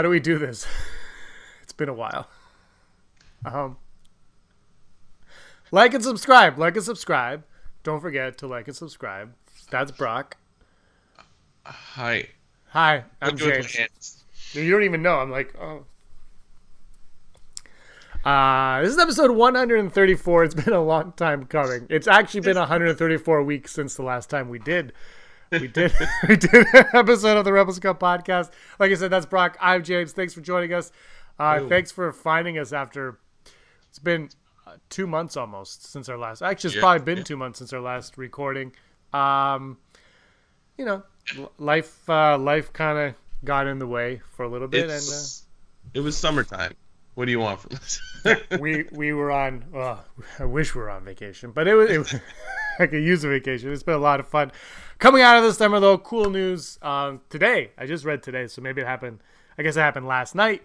how do we do this? It's been a while. Um, like and subscribe. Like and subscribe. Don't forget to like and subscribe. That's Brock. Hi. Hi, I'm What do with my James. You don't even know. I'm like, oh. Uh, this is episode 134. It's been a long time coming. It's actually been 134 weeks since the last time we did. We did we did an episode of the Rebels Cup podcast. Like I said, that's Brock. I'm James. Thanks for joining us. Uh, thanks for finding us after it's been uh, two months almost since our last. Actually, it's Yeah, probably been yeah. two months since our last recording. Um, you know, life uh, life kind of got in the way for a little bit, and. Uh, it was summertime. What do you want from us? we we were on. Well, I wish we were on vacation, but it was. It was I could use a vacation. It's been a lot of fun. Coming out of this summer though, cool news. Um, today, I just read today, so maybe it happened. I guess it happened last night.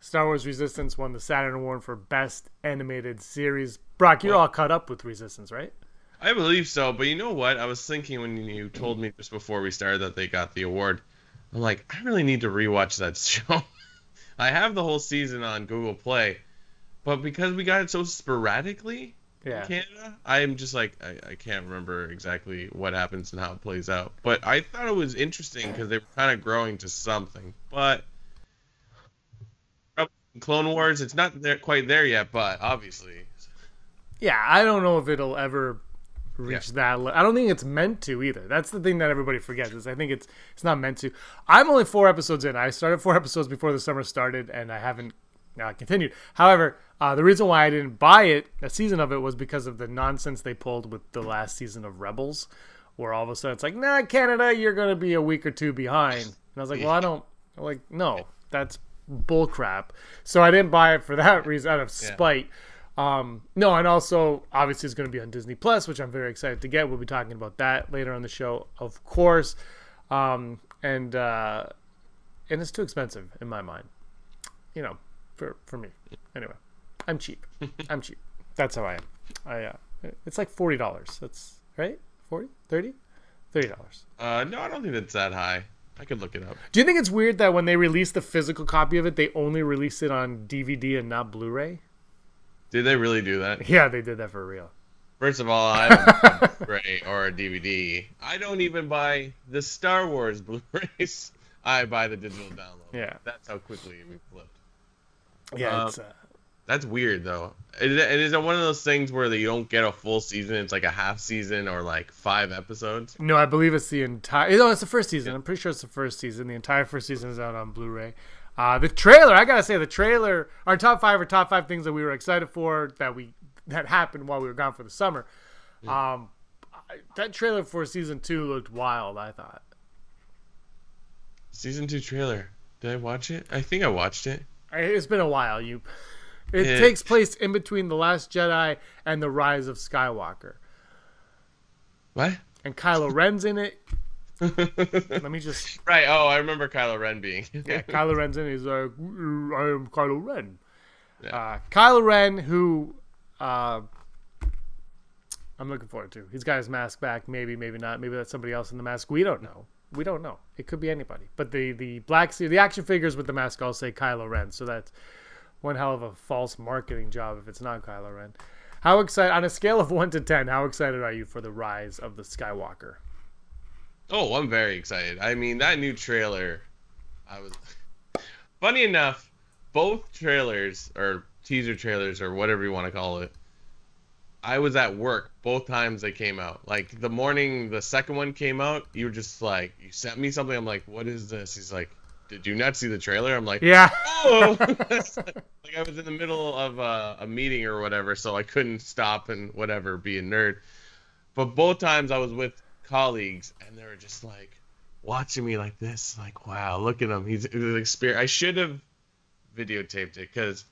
Star Wars Resistance won the Saturn Award for Best Animated Series. Brock, you're all caught up with Resistance, right? I believe so, but you know what? I was thinking when you told me just before we started that they got the award, I'm like, I really need to rewatch that show. I have the whole season on Google Play, but because we got it so sporadically Yeah. Canada, I'm just like, I, I can't remember exactly what happens and how it plays out. But I thought it was interesting because they were kind of growing to something. But Clone Wars, it's not there, quite there yet, but obviously. Yeah, I don't know if it'll ever reach that. Le- I don't think it's meant to either. That's the thing that everybody forgets. Is I think it's it's not meant to. I'm only four episodes in. I started four episodes before the summer started, and I haven't uh, continued. However, uh, the reason why I didn't buy it, a season of it, was because of the nonsense they pulled with the last season of Rebels, where all of a sudden it's like, nah, Canada, you're gonna be a week or two behind. And I was like, well, I don't I'm like, no, that's bullcrap. So I didn't buy it for that reason, out of spite. Um, no, and also obviously it's going to be on Disney Plus, which I'm very excited to get. We'll be talking about that later on the show, of course. Um, and uh, and it's too expensive in my mind, you know, for for me. Anyway, I'm cheap. I'm cheap. That's how I am. I uh, it's like forty dollars. That's right. 40 30 30 dollars. Uh, no, I don't think it's that high. I could look it up. Do you think it's weird that when they release the physical copy of it, they only release it on DVD and not Blu-ray? Did they really do that? Yeah, they did that for real. First of all, I don't a Blu-ray or a DVD. I don't even buy the Star Wars Blu-rays. I buy the digital download. Yeah. That's how quickly we flipped. Yeah, Um, it's uh, That's weird though. Is it, and is it one of those things where you don't get a full season? It's like a half season or like five episodes. No, I believe it's the entire. No, it's the first season. I'm pretty sure it's the first season. The entire first season is out on Blu-ray. Uh, the trailer, I gotta say, the trailer, our top five or top five things that we were excited for that we that happened while we were gone for the summer. Um, I, that trailer for season two looked wild. I thought. Season two trailer. Did I watch it? I think I watched it. It's been a while. You, it Yeah. takes place in between the Last Jedi and the Rise of Skywalker, What? and Kylo Ren's in it. Let me just right. Oh, I remember Kylo Ren being. Yeah, Kylo Ren's in. He's like, I am Kylo Ren. Yeah. Uh, Kylo Ren, who uh, I'm looking forward to. He's got his mask back. Maybe, maybe not. Maybe that's somebody else in the mask. We don't know. We don't know. It could be anybody. But the the black the action figures with the mask all say Kylo Ren. So that's one hell of a false marketing job if it's not Kylo Ren. How excited on a scale of one to ten? How excited are you for the rise of the Skywalker? Oh, I'm very excited. I mean, that new trailer, I was. Funny enough, both trailers or teaser trailers or whatever you want to call it, I was at work both times they came out. Like the morning the second one came out, you were just like, you sent me something. I'm like, what is this? He's like, did you not see the trailer? I'm like, Yeah. oh. like I was in the middle of a, a meeting or whatever, so I couldn't stop and whatever be a nerd. But both times I was with colleagues, and they were just like watching me like this, like wow, look at him. He's an experience. I should have videotaped it because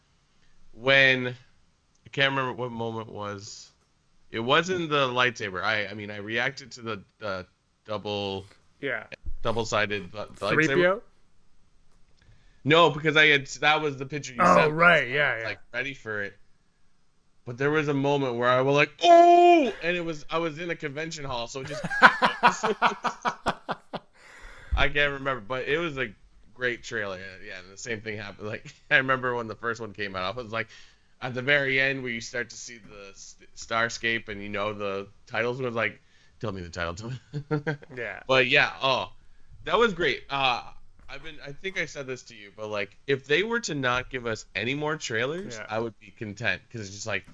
when I can't remember what moment was. It wasn't the lightsaber. I I mean I reacted to the uh, double yeah. double sided Three lightsaber. PO. No, because I had that was the picture you Oh, sent. me, right, so yeah, yeah. Like ready for it. But there was a moment where I was like, "Oh!" and it was I was in a convention hall, so it just I can't remember, but it was a great trailer. Yeah, and the same thing happened. Like I remember when the first one came out, I was like, at the very end where you start to see the Starscape and you know the titles was like, tell me the title. Tell me. yeah. But yeah, oh, that was great. Uh, I've been. I think I said this to you, but like, if they were to not give us any more trailers, Yeah. I would be content because it's just like,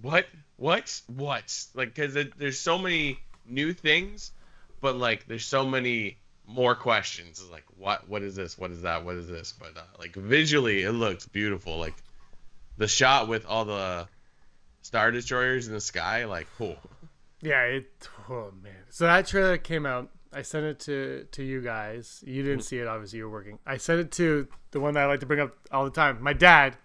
what, what, what? Like, because there's so many new things, but like, there's so many more questions. It's like, what, what is this? What is that? What is this? But uh, like, visually, it looks beautiful. Like, the shot with all the star destroyers in the sky, like, oh, Yeah, it. Oh man! So that trailer came out. I sent it to to you guys. You didn't see it, obviously. You were working. I sent it to the one that I like to bring up all the time. My dad,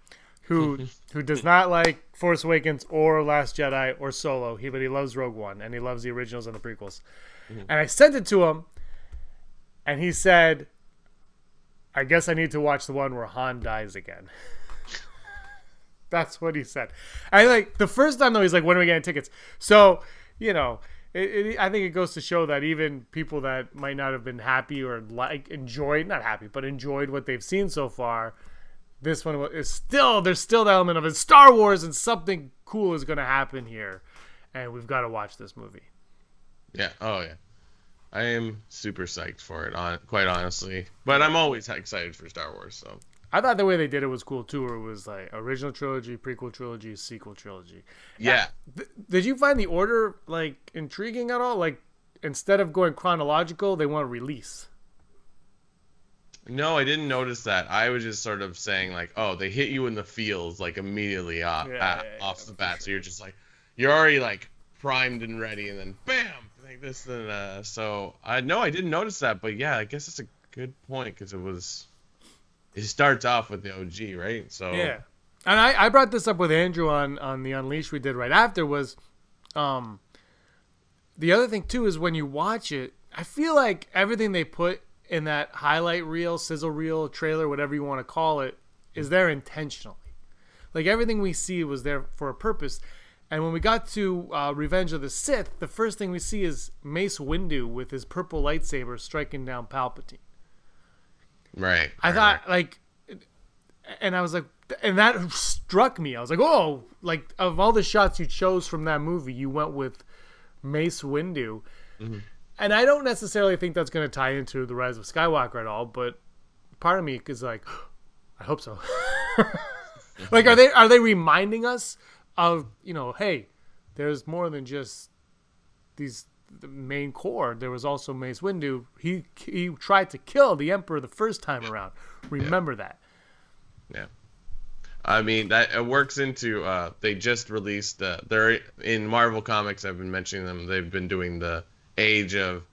who who does not like Force Awakens or Last Jedi or Solo. He but he loves Rogue One and he loves the originals and the prequels. Mm-hmm. And I sent it to him, and he said, "I guess I need to watch the one where Han dies again." That's what he said. I like the first time though. He's like, "When are we getting tickets?" So you know, it, it, I think it goes to show that even people that might not have been happy or like enjoyed, not happy, but enjoyed what they've seen so far, this one is still there's still the element of it's Star Wars and something cool is going to happen here, and we've got to watch this movie. Yeah. Oh yeah. I am super psyched for it. On quite honestly, but I'm always excited for Star Wars. So I thought the way they did it was cool too, where it was like original trilogy, prequel trilogy, sequel trilogy. yeah. Uh, th- did you find the order like intriguing at all? Like instead of going chronological, they want to release. No, I didn't notice that. I was just sort of saying like, oh, they hit you in the feels like immediately uh, uh, off, Yeah, at- yeah, yeah, off the for bat. So you're just like, you're already like primed and ready, and then bam, like this and uh. So I no, I didn't notice that, but yeah, I guess it's a good point because it was. It starts off with the OG, right? So Yeah, and I, I brought this up with Andrew on on the Unleash we did right after was, um, the other thing too is when you watch it, I feel like everything they put in that highlight reel, sizzle reel, trailer, whatever you want to call it, is there intentionally. Like everything we see was there for a purpose. And when we got to uh, Revenge of the Sith, the first thing we see is Mace Windu with his purple lightsaber striking down Palpatine. Right. I right, thought like, and I was like, and that struck me. I was like, oh, like of all the shots you chose from that movie, you went with Mace Windu, mm-hmm. and I don't necessarily think that's going to tie into the Rise of Skywalker at all. But part of me is like, I hope so. like, are they are they reminding us of you know, hey, there's more than just these the main core. There was also Mace Windu. He he tried to kill the Emperor the first time around. Remember that. Yeah. I mean that it works into uh they just released uh they're in Marvel Comics I've been mentioning them they've been doing the Age of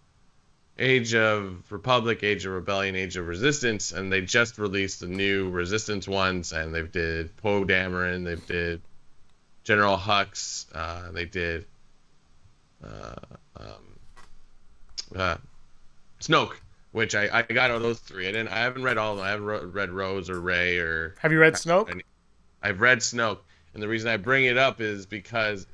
Age of Republic, Age of Rebellion, Age of Resistance and they just released the new Resistance ones and they've did Poe Dameron, they did General Hux, uh they did uh um uh Snoke, which I I got all those three. I didn't I haven't read all of them. I haven't read Rose or Rey or Have you read Snoke? I've read Snoke, and the reason I bring it up is because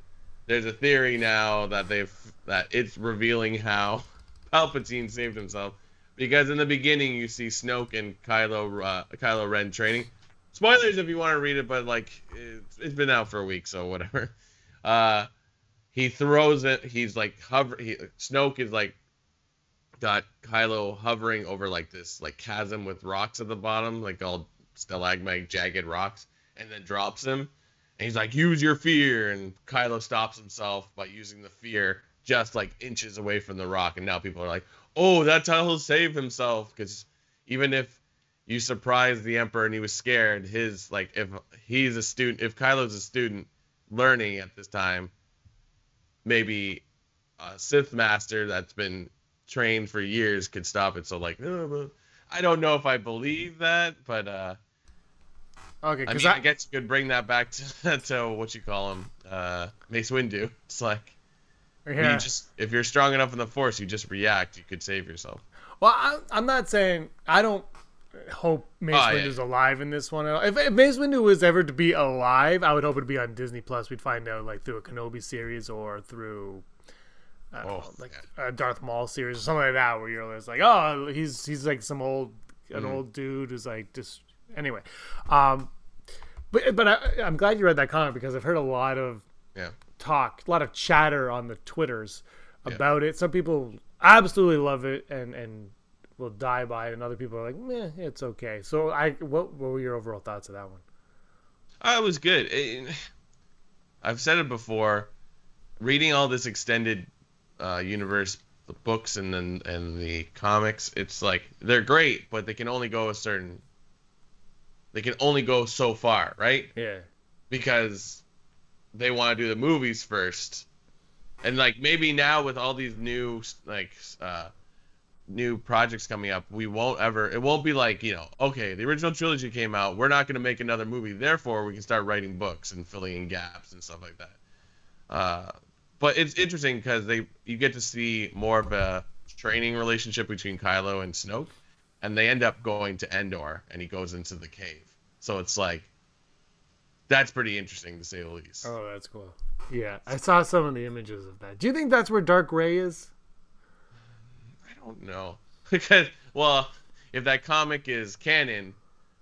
there's a theory now that they've that it's revealing how Palpatine saved himself. Because in the beginning you see Snoke and Kylo uh, Kylo Ren training. Spoilers if you want to read it, but like it's, it's been out for a week, so whatever. Uh, he throws it. He's like hover. He, Snoke is like got Kylo hovering over like this like chasm with rocks at the bottom, like all stalagmite jagged rocks, and then drops him. And he's like, use your fear, and Kylo stops himself by using the fear just like inches away from the rock. And now people are like, oh, that's how he'll save himself. Because even if you surprised the Emperor and he was scared, his like if he's a student, if Kylo's a student learning at this time, maybe a Sith master that's been trained for years could stop it. So like, but I don't know if I believe that, but uh, Okay, I because mean, I, I guess you could bring that back to, to what you call him, uh, Mace Windu. It's like yeah. you just if you're strong enough in the Force, you just react. You could save yourself. Well, I, I'm not saying I don't hope Mace Oh, yeah. Alive in this one. If, if Mace Windu was ever to be alive, I would hope it'd be on Disney Plus. We'd find out like through a Kenobi series or through Oh, know, like a Darth Maul series or something like that, where you're just like, oh, he's he's like some old an mm. old dude who's like just anyway. Um, but but I, I'm glad you read that comment because I've heard a lot of yeah talk, a lot of chatter on the twitters about yeah. it. Some people absolutely love it and and will die by it, and other people are like, meh, it's okay. So I, what, what were your overall thoughts of that one? Uh, it was good. It, I've said it before. Reading all this extended uh, universe the books and then and the comics, it's like they're great, but they can only go a certain. They can only go so far, right? Yeah. Because they want to do the movies first, and like maybe now with all these new like uh, new projects coming up, we won't ever. It won't be like you know, okay, the original trilogy came out. We're not going to make another movie. Therefore, we can start writing books and filling in gaps and stuff like that. Uh, but it's interesting because they you get to see more of a training relationship between Kylo and Snoke, and they end up going to Endor, and he goes into the cave. So it's like that's pretty interesting to say the least. Oh, that's cool. Yeah, I saw some of the images of that. Do you think that's where Dark Rey is? I don't know because well, if that comic is canon,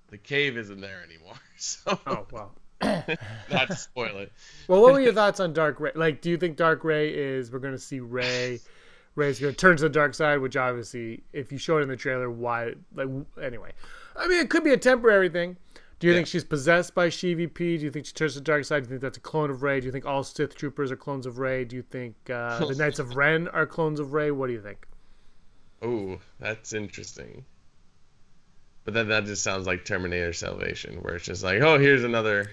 the cave isn't there anymore. So oh well. not to spoil it. Well, what were your thoughts on Dark Rey? Like, do you think Dark Rey is we're going to see Rey? Rey's going to turn to the dark side, which obviously, if you show it in the trailer, why? Like, anyway, I mean, it could be a temporary thing. Do you yeah. think she's possessed by Sheevy P? Do you think she turns to the dark side? Do you think that's a clone of Rey? Do you think all Sith troopers are clones of Rey? Do you think uh, the Knights of Ren are clones of Rey? What do you think? Oh, that's interesting. But then that just sounds like Terminator Salvation, where it's just like, oh, here's another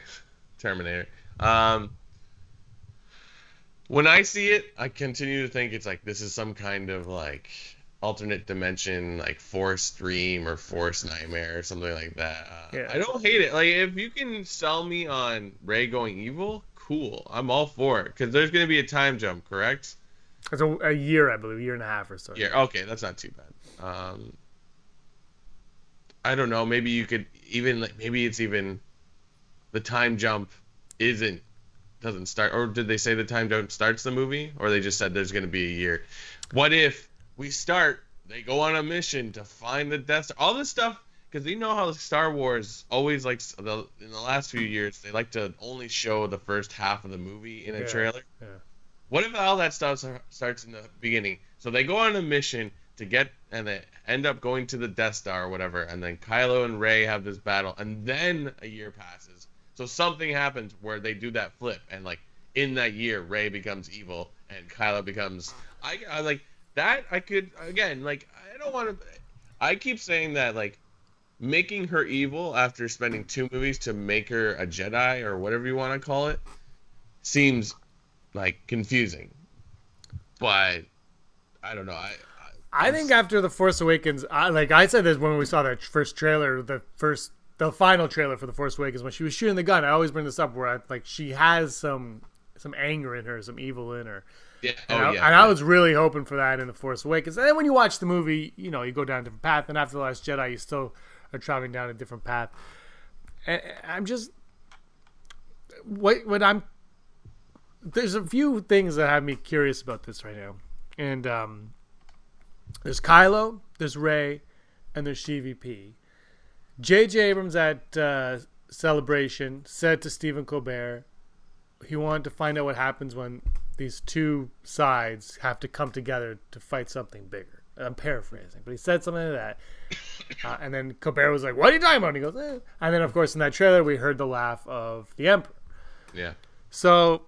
Terminator. Um, when I see it, I continue to think it's like this is some kind of like alternate dimension, like Force Dream or Force Nightmare or something like that. Uh, yeah. I don't hate it. Like if you can sell me on Rey going evil, cool. I'm all for it because there's going to be a time jump, correct? It's a, a, year, I believe, a year and a half or so. Yeah. Okay, that's not too bad. Um, I don't know. Maybe you could even like maybe it's even the time jump isn't doesn't start or did they say the time jump starts the movie or they just said there's going to be a year what if we start they go on a mission to find the death star all this stuff because you know how star wars always like the, in the last few years they like to only show the first half of the movie in a yeah, trailer yeah. What if all that stuff starts in the beginning so they go on a mission to get and they end up going to the death star or whatever and then kylo and rey have this battle and then a year passes so something happens where they do that flip, and like in that year, Rey becomes evil and Kylo becomes. I, I like that. I could again like I don't want to. I keep saying that like making her evil after spending two movies to make her a Jedi or whatever you want to call it seems like confusing. But I don't know. I I, I think after the Force Awakens, I, like I said this when we saw that first trailer, the first the final trailer for the Force Awakens when she was shooting the gun. I always bring this up where I, like she has some some anger in her, some evil in her. Yeah. And, oh, I, yeah, and yeah. I was really hoping for that in the Force Awakens. And then when you watch the movie, you know you go down a different path. And after the Last Jedi, you still are traveling down a different path. And I'm just what what I'm. There's a few things that have me curious about this right now, and um, there's Kylo, there's Rey, and there's Sheevy P J.J. Abrams at uh, Celebration said to Stephen Colbert he wanted to find out what happens when these two sides have to come together to fight something bigger. I'm paraphrasing, but he said something like that. Uh, and then Colbert was like, "What are you talking about?" And he goes, eh. and then of course in that trailer we heard the laugh of the Emperor. Yeah. So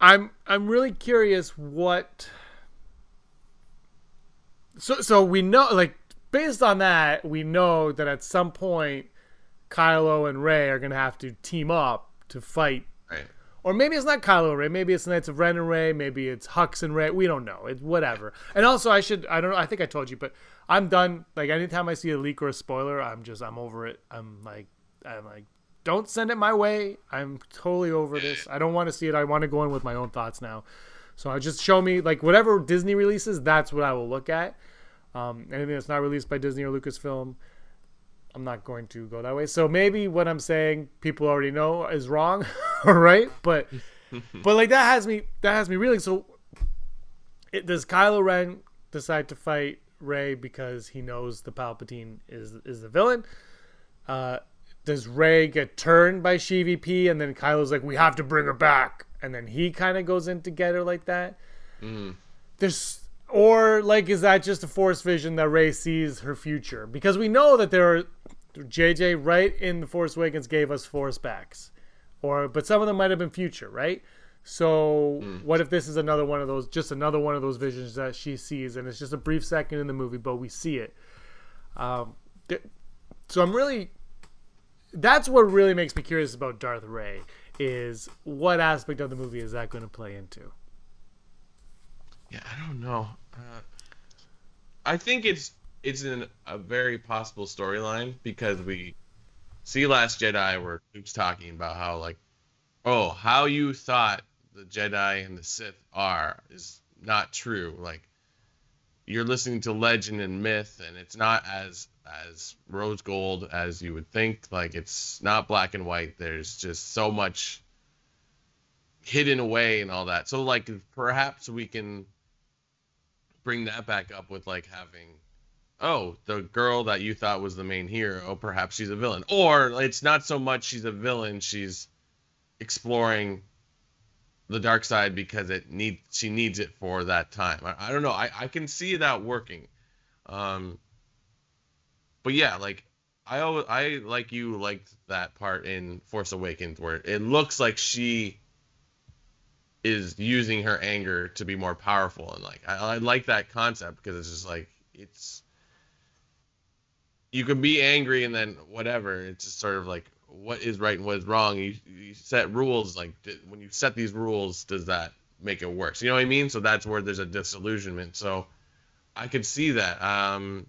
I'm I'm really curious what. So so we know like based on that, we know that at some point Kylo and Rey are going to have to team up to fight. Right. Or maybe it's not Kylo and Rey. Maybe it's Knights of Ren and Rey. Maybe it's Hux and Rey. We don't know. It's whatever. And also, I should. I don't know. I think I told you, but I'm done. Like anytime I see a leak or a spoiler, I'm just. I'm over it. I'm like. I'm like. Don't send it my way. I'm totally over this. I don't want to see it. I want to go in with my own thoughts now. So I just show me like whatever Disney releases. That's what I will look at. Um, anything that's not released by Disney or Lucasfilm, I'm not going to go that way. So maybe what I'm saying people already know is wrong, right? But but like that has me that has me reeling. So it, does Kylo Ren decide to fight Rey because he knows the Palpatine is is the villain. Uh, does Rey get turned by Sheevy P and then Kylo's like, we have to bring her back, and then he kind of goes in to get her like that? Mm-hmm. There's or like is that just a force vision that Rey sees her future? Because we know that there are JJ right in the Force Awakens gave us force backs, or but some of them might have been future, right? So mm. what if this is another one of those, just another one of those visions that she sees, and it's just a brief second in the movie, but we see it. Um, th- so I'm really, that's what really makes me curious about Darth Rey is what aspect of the movie is that going to play into? Yeah, I don't know. Uh, I think it's it's in a very possible storyline because we see Last Jedi where Luke's talking about how like, oh, how you thought the Jedi and the Sith are is not true. Like, you're listening to legend and myth, and it's not as as rose gold as you would think. Like, it's not black and white. There's just so much hidden away and all that. So like, perhaps we can bring that back up with like having oh the girl that you thought was the main hero oh, perhaps she's a villain or it's not so much she's a villain she's exploring the dark side because it need she needs it for that time. I, I don't know. I, I can see that working. Um but yeah like i always i like you liked that part in force awakens where it looks like she is using her anger to be more powerful and like I, I like that concept because it's just like it's you can be angry and then whatever. It's just sort of like what is right and what is wrong you, you set rules like when you set these rules does that make it worse you know what i mean so that's where there's a disillusionment so i could see that um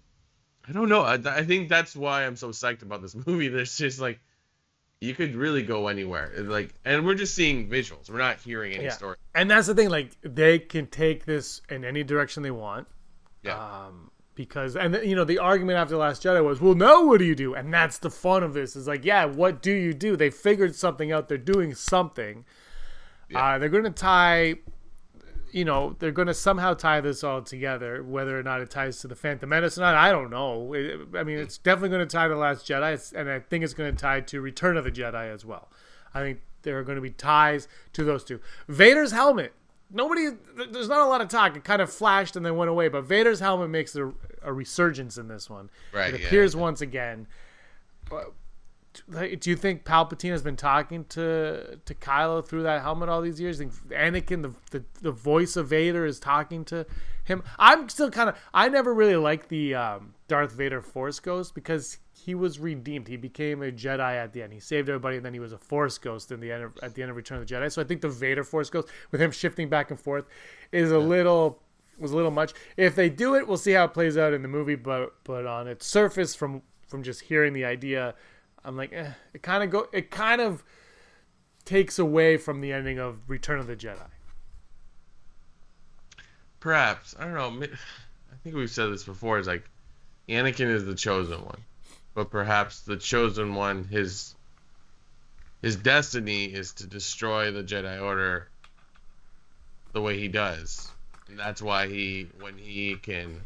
i don't know I, I think that's why i'm so psyched about this movie there's just like you could really go anywhere. Like, and we're just seeing visuals. We're not hearing any yeah. story. And that's the thing. Like, they can take this in any direction they want. Yeah. Um, because and you know the argument after the Last Jedi was, well, now what do you do? And that's the fun of this. Is like, yeah, what do you do? They figured something out. They're doing something. Yeah. Uh, they're going to tie you know they're going to somehow tie this all together whether or not it ties to the phantom menace or not i don't know i mean it's definitely going to tie to the last jedi and i think it's going to tie to return of the jedi as well i think there are going to be ties to those two vader's helmet nobody there's not a lot of talk it kind of flashed and then went away but vader's helmet makes a, a resurgence in this one right it appears yeah. once again do you think Palpatine has been talking to to Kylo through that helmet all these years? think Anakin, the, the the voice of Vader, is talking to him. I'm still kind of. I never really liked the um, Darth Vader Force Ghost because he was redeemed. He became a Jedi at the end. He saved everybody, and then he was a Force Ghost in the end of, at the end of Return of the Jedi. So I think the Vader Force Ghost, with him shifting back and forth, is a little was a little much. If they do it, we'll see how it plays out in the movie. But but on its surface, from from just hearing the idea I'm like, eh, it kind of go, it kind of takes away from the ending of Return of the Jedi. Perhaps I don't know. I think we've said this before. Is like Anakin is the chosen one, but perhaps the chosen one, his his destiny is to destroy the Jedi Order the way he does, and that's why he, when he can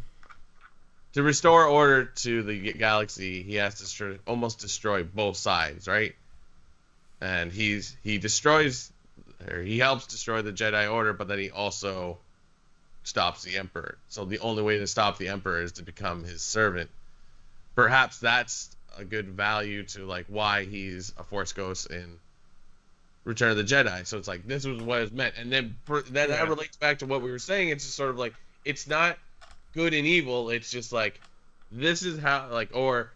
to restore order to the galaxy, he has to almost destroy both sides, right? And he's he destroys or he helps destroy the Jedi Order, but then he also stops the Emperor. So the only way to stop the Emperor is to become his servant. Perhaps that's a good value to like why he's a Force ghost in Return of the Jedi. So it's like this was what it meant, and then then yeah. that relates back to what we were saying. It's just sort of like it's not good and evil. It's just like this is how like or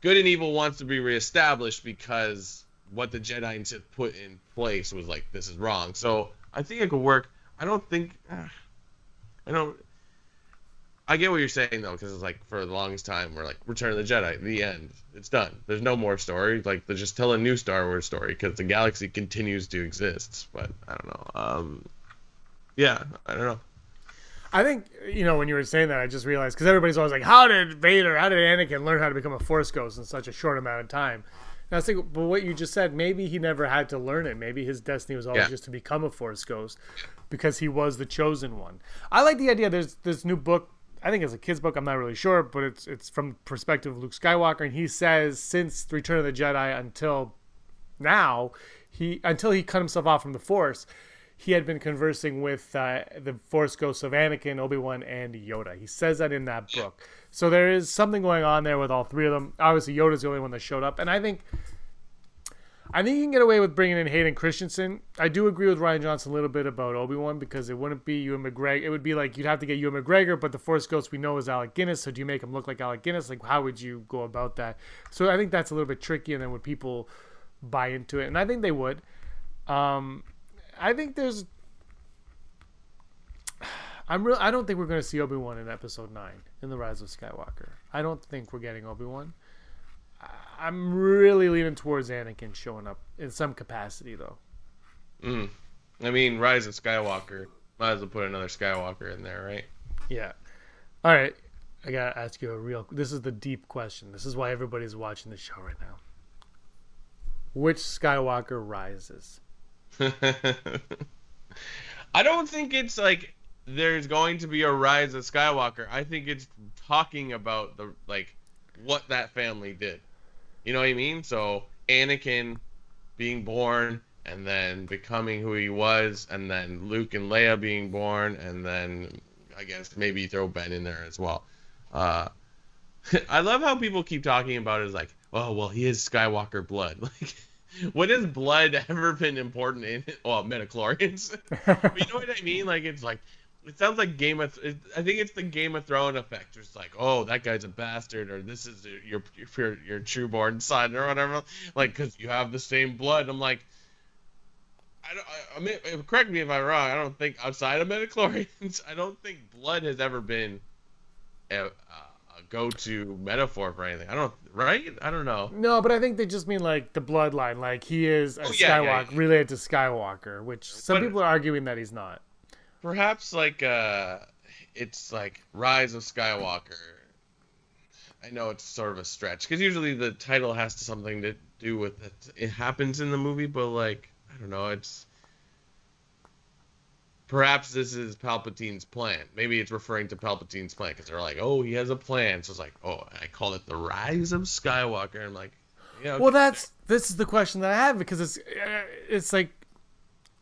good and evil wants to be reestablished because what the Jedi and Sith put in place was like this is wrong. So I think it could work. I don't think uh, I don't. I get what you're saying though, because it's like for the longest time we're like Return of the Jedi, the end, it's done. There's no more story. Like they just tell a new Star Wars story because the galaxy continues to exist. But I don't know. Um, yeah, I don't know. I think you know when you were saying that, I just realized because everybody's always like, "How did Vader? How did Anakin learn how to become a Force ghost in such a short amount of time?" And I was thinking, but what you just said, maybe he never had to learn it. Maybe his destiny was always yeah. just to become a Force ghost because he was the chosen one. I like the idea. There's this new book I think it's a kid's book. I'm not really sure, but it's it's from the perspective of Luke Skywalker, and he says since the Return of the Jedi until now, he until he cut himself off from the Force, he had been conversing with uh, the Force ghosts of Anakin, Obi Wan, and Yoda. He says that in that book. So there is something going on there with all three of them. Obviously, Yoda's the only one that showed up, and I think I think you can get away with bringing in Hayden Christensen. I do agree with Rian Johnson a little bit about Obi Wan because it wouldn't be Ewan McGregor. It would be like you'd have to get Ewan McGregor, but the Force Ghost we know is Alec Guinness. So do you make him look like Alec Guinness? Like how would you go about that? So I think that's a little bit tricky, and then would people buy into it? And I think they would. Um, I think there's. I'm real. I don't think we're going to see Obi Wan in Episode Nine in the Rise of Skywalker. I don't think we're getting Obi Wan. I'm really leaning towards Anakin showing up in some capacity, though. Mm. I mean, Rise of Skywalker. Might as well put another Skywalker in there, right? Yeah. All right. I gotta ask you a real. This is the deep question. This is why everybody's watching the show right now. Which Skywalker rises? I don't think it's like there's going to be a rise of Skywalker. I think it's talking about the like what that family did. You know what I mean? So Anakin being born and then becoming who he was, and then Luke and Leia being born, and then I guess maybe throw Ben in there as well. Uh, I love how people keep talking about it as like, oh well, he is Skywalker blood. Like, when has blood ever been important in? Well, midichlorians. but you know what I mean? Like, it's like it sounds like Game of. I think it's the Game of Thrones effect. It's like, oh, that guy's a bastard, or this is your your your trueborn son, or whatever. Like, because you have the same blood. I'm like, I don't. I, I mean, uh, correct me if I'm wrong. I don't think outside of midichlorians, I don't think blood has ever been a, a go-to metaphor for anything. I don't. Right? I don't know. No, but I think they just mean like the bloodline. Like he is a oh, yeah, Skywalker yeah, yeah. related to Skywalker, which some but, people are arguing that he's not perhaps like uh it's like Rise of Skywalker. I know it's sort of a stretch because usually the title has to something to do with it. It happens in the movie, but like I don't know, it's perhaps this is Palpatine's plan. Maybe it's referring to Palpatine's plan because they're like, oh, he has a plan. So it's like, oh, I call it the Rise of Skywalker. I'm like, yeah. Okay. Well, that's this is the question that I have because it's uh, it's like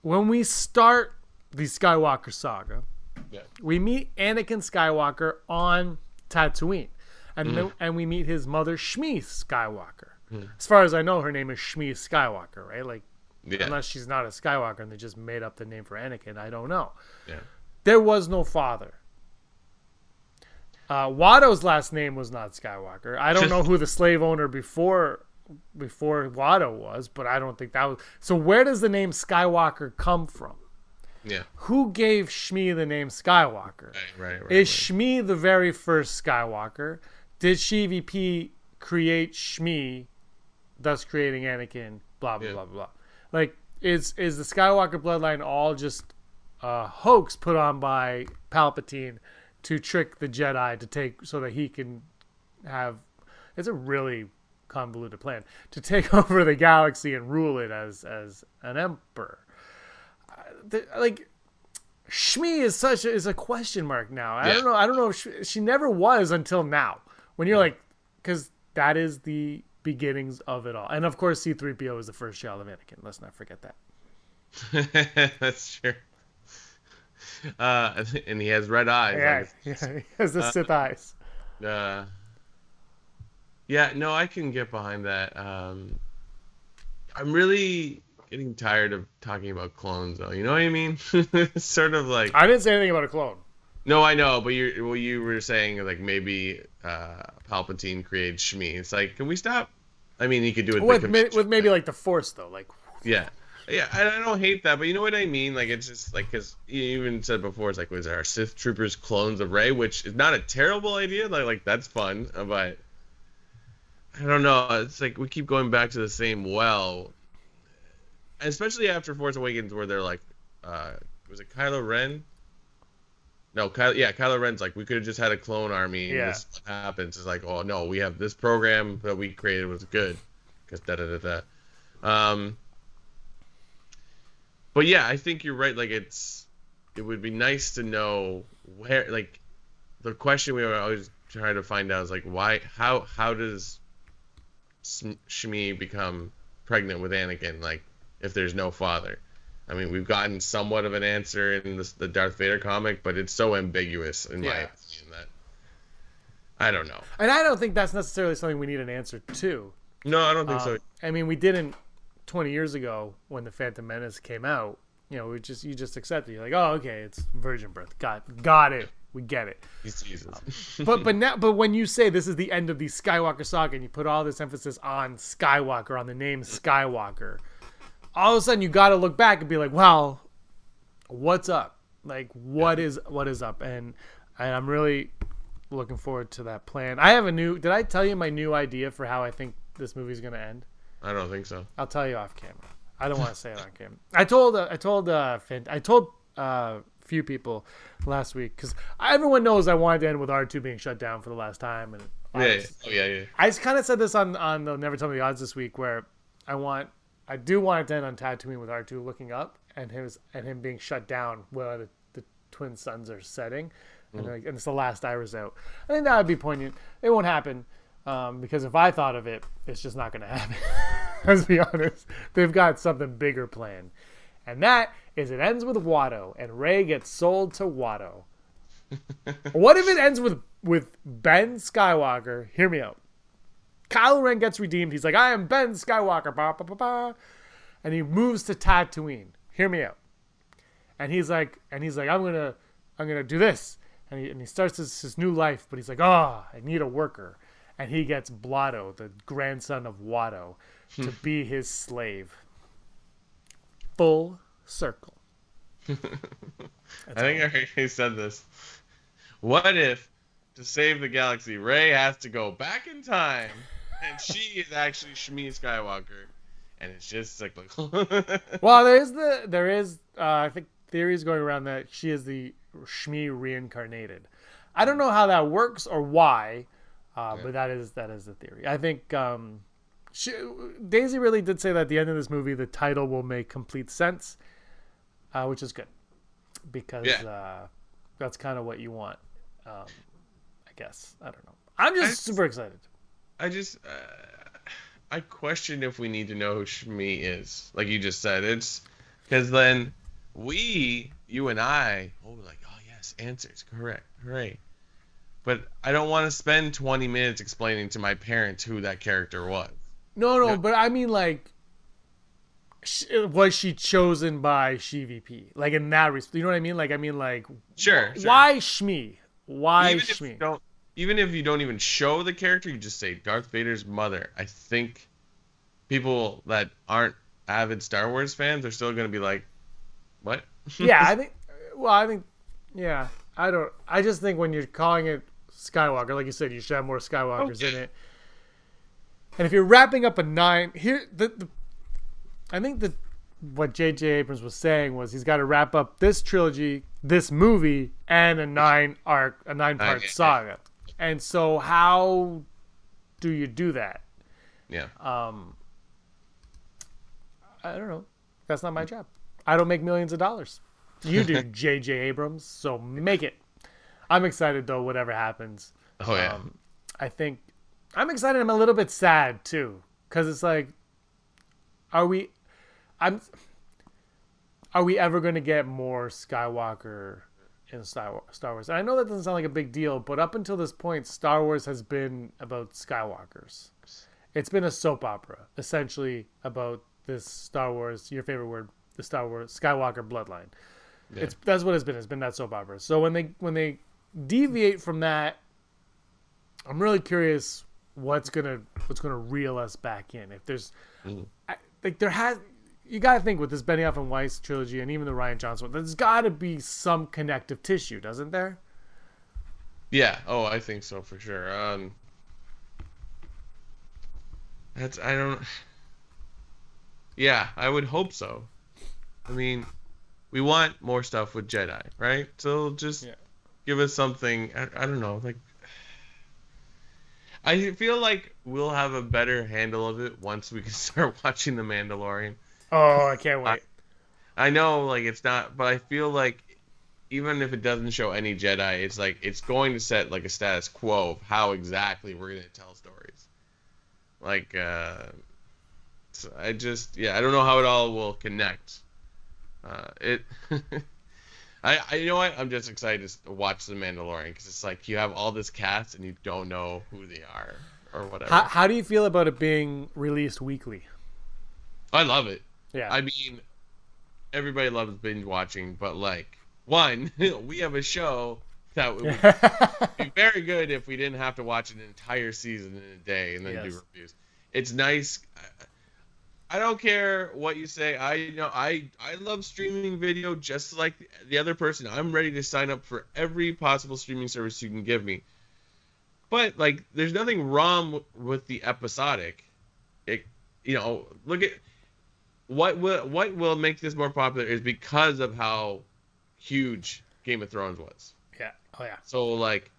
when we start the Skywalker saga, yeah. we meet Anakin Skywalker on Tatooine, and mm. then, and we meet his mother Shmi Skywalker. Mm. As far as I know, her name is Shmi Skywalker, right? Like, yeah. unless she's not a Skywalker and they just made up the name for Anakin, I don't know. Yeah. There was no father. Uh, Watto's last name was not Skywalker. I don't know who the slave owner before before Watto was, but I don't think that was. So where does the name Skywalker come from? Yeah. Who gave Shmi the name Skywalker? Right, right, right. Is right. Shmi the very first Skywalker? Did Sheevy create Shmi, thus creating Anakin? Blah blah yeah. blah blah. Like, is is the Skywalker bloodline all just a hoax put on by Palpatine to trick the Jedi to take so that he can have? It's a really convoluted plan to take over the galaxy and rule it as as an emperor the, like Shmi is such a, is a question mark now. I yeah. don't know. I don't know if she, she, never was until now. When you're like, because that is the beginnings of it all, and of course C-3PO is the first child of Anakin. Let's not forget that. That's true. Uh, and he has red eyes. Yeah, like, yeah he has the uh, Sith eyes. Uh, yeah, no, I can get behind that. Um, I'm really getting tired of talking about clones, though. You know what I mean? sort of like I didn't say anything about a clone. No, I know, but you well, you were saying like maybe uh, Palpatine created Shmi. It's like, can we stop? I mean, he could do it with, with maybe like the Force though, like yeah. Yeah, I, I don't hate that, but you know what I mean. Like it's just like because you even said before, it's like was our Sith troopers clones of Rey, which is not a terrible idea. Like like that's fun, but I don't know. It's like we keep going back to the same well especially after Force Awakens, where they're like, uh, was it Kylo Ren? No, Kylo, yeah, Kylo Ren's like, we could have just had a clone army. Yeah. This happens. It's like, oh no, we have this program that we created was good, because da da da da. Um. But yeah, I think you're right. Like it's, it would be nice to know where, like, the question we were always trying to find out is like why how how does Shmi become pregnant with Anakin like if there's no father? I mean, we've gotten somewhat of an answer in this, the Darth Vader comic, but it's so ambiguous in yeah. my opinion that I don't know. And I don't think that's necessarily something we need an answer to. No, I don't think um, so. I mean, we didn't 20 years ago when the Phantom Menace came out. You know, we just you just accept it. You're like, oh, okay, it's virgin birth. Got got it. We get it. He's Jesus. Um, but but now but when you say this is the end of the Skywalker saga and you put all this emphasis on Skywalker on the name Skywalker, all of a sudden you got to look back and be like, well, what's up? Like what yeah. is what is up? And and I'm really looking forward to that plan. I have a new. Did I tell you my new idea for how I think this movie's gonna end? I don't think so. I'll tell you off camera. I don't want to say it on camera. I told uh, I told uh, Finn, I told uh, few people last week because everyone knows I wanted to end with R two being shut down for the last time, and yeah, was, oh yeah, yeah. I kind of said this on on the Never Tell Me the Odds this week, where I want I do want it to end on Tatooine with R two looking up and him and him being shut down where the, the twin suns are setting, and, mm. like, and it's the last Iris out. I think that would be poignant. It won't happen um, because if I thought of it, it's just not going to happen. Let's be honest. They've got something bigger planned, and that is it ends with Watto and Rey gets sold to Watto. what if it ends with with Ben Skywalker? Hear me out. Kylo Ren gets redeemed. He's like, I am Ben Skywalker. Bah, bah, bah, and he moves to Tatooine. Hear me out. And he's like, and he's like, I'm gonna, I'm gonna do this. And he, and he starts his, his new life, but he's like, oh, I need a worker. And he gets Blotto, the grandson of Watto, to hmm. be his slave. Full circle. I think I you said this. What if, to save the galaxy, Rey has to go back in time and she is actually Shmi Skywalker, and it's just cyclical. well, there is the there is uh, I think theories going around that she is the Shmi reincarnated. I don't know how that works or why, uh, yeah. but that is that is the theory. I think um, she, Daisy really did say that at the end of this movie, the title will make complete sense, uh, which is good because yeah. uh, that's kind of what you want. Um, I guess I don't know. I'm just I, super excited. I just uh, I question if we need to know who Shmi is. Like you just said, it's because then we, you and I, oh, like oh yes, answers correct, right. But I don't want to spend 20 minutes explaining to my parents who that character was. No, no, but I mean like was she chosen by SheVP? Like in that respect, you know what I mean? Like I mean like sure. sure. Why Shmi? Why even Shmi? don't even if you don't even show the character, you just say Darth Vader's mother. I think people that aren't avid Star Wars fans are still going to be like, "What?" yeah, I think. Well, I think. Yeah, I don't. I just think when you're calling it Skywalker, like you said, you should have more Skywalkers in oh. it. And if you're wrapping up a nine, here the, the I think that what J.J. Abrams was saying was he's got to wrap up this trilogy, this movie, and a nine arc, a nine part saga. And so how do you do that? Yeah. Um I don't know. That's not my job. I don't make millions of dollars. You do, J.J. Abrams, so make it. I'm excited though, whatever happens. Oh yeah. Um, I think I'm excited. I'm a little bit sad too, because it's like, are we? I'm. Are we ever going to get more Skywalker in Star Wars. And I know that doesn't sound like a big deal, but up until this point, Star Wars has been about Skywalkers. It's been a soap opera, essentially about this Star Wars. Your favorite word, the Star Wars Skywalker bloodline. Yeah. It's that's what it's been. It's been that soap opera. So when they when they deviate from that, I'm really curious what's gonna what's gonna reel us back in. If there's mm. I, like there has you got to think with this Benioff and Weiss trilogy and even the Rian Johnson one, there's got to be some connective tissue, doesn't there? Yeah. Oh, I think so for sure. Um, that's I don't. Yeah, I would hope so. I mean, we want more stuff with Jedi, right? So just yeah. give us something. I, I don't know, like. I feel like we'll have a better handle of it once we can start watching The Mandalorian. Oh, I can't wait. I, I know, like it's not, but I feel like even if it doesn't show any Jedi, it's like it's going to set like a status quo of how exactly we're gonna tell stories. Like, uh, so I just yeah, I don't know how it all will connect. Uh, it. I, I, you know what? I'm just excited to watch The Mandalorian because it's like you have all this cast and you don't know who they are or whatever. How, how do you feel about it being released weekly? I love it. Yeah. I mean, everybody loves binge watching, but like, one, we have a show that would be very good if we didn't have to watch an entire season in a day and then Yes. do reviews. It's nice. I don't care what you say. I you know I I love streaming video just like the other person. I'm ready to sign up for every possible streaming service you can give me. But like, there's nothing wrong with the episodic. It you know look at what will what will make this more popular is because of how huge Game of Thrones was. yeah. Oh yeah. So like,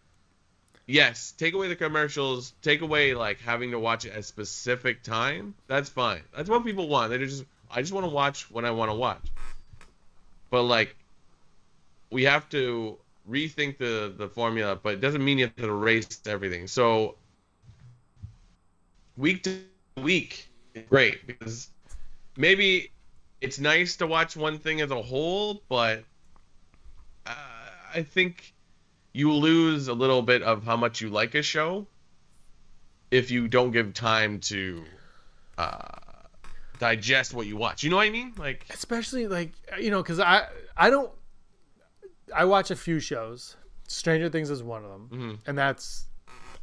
yes, take away the commercials, take away like having to watch it at a specific time. That's fine. That's what people want. They just I just want to watch when I want to watch. But like, we have to rethink the the formula, but it doesn't mean you have to erase everything. So week to week, great because maybe it's nice to watch one thing as a whole, but uh, I think you lose a little bit of how much you like a show if you don't give time to uh, digest what you watch. You know what I mean? Like, especially like you know because i i don't i watch a few shows stranger things is one of them Mhm. and that's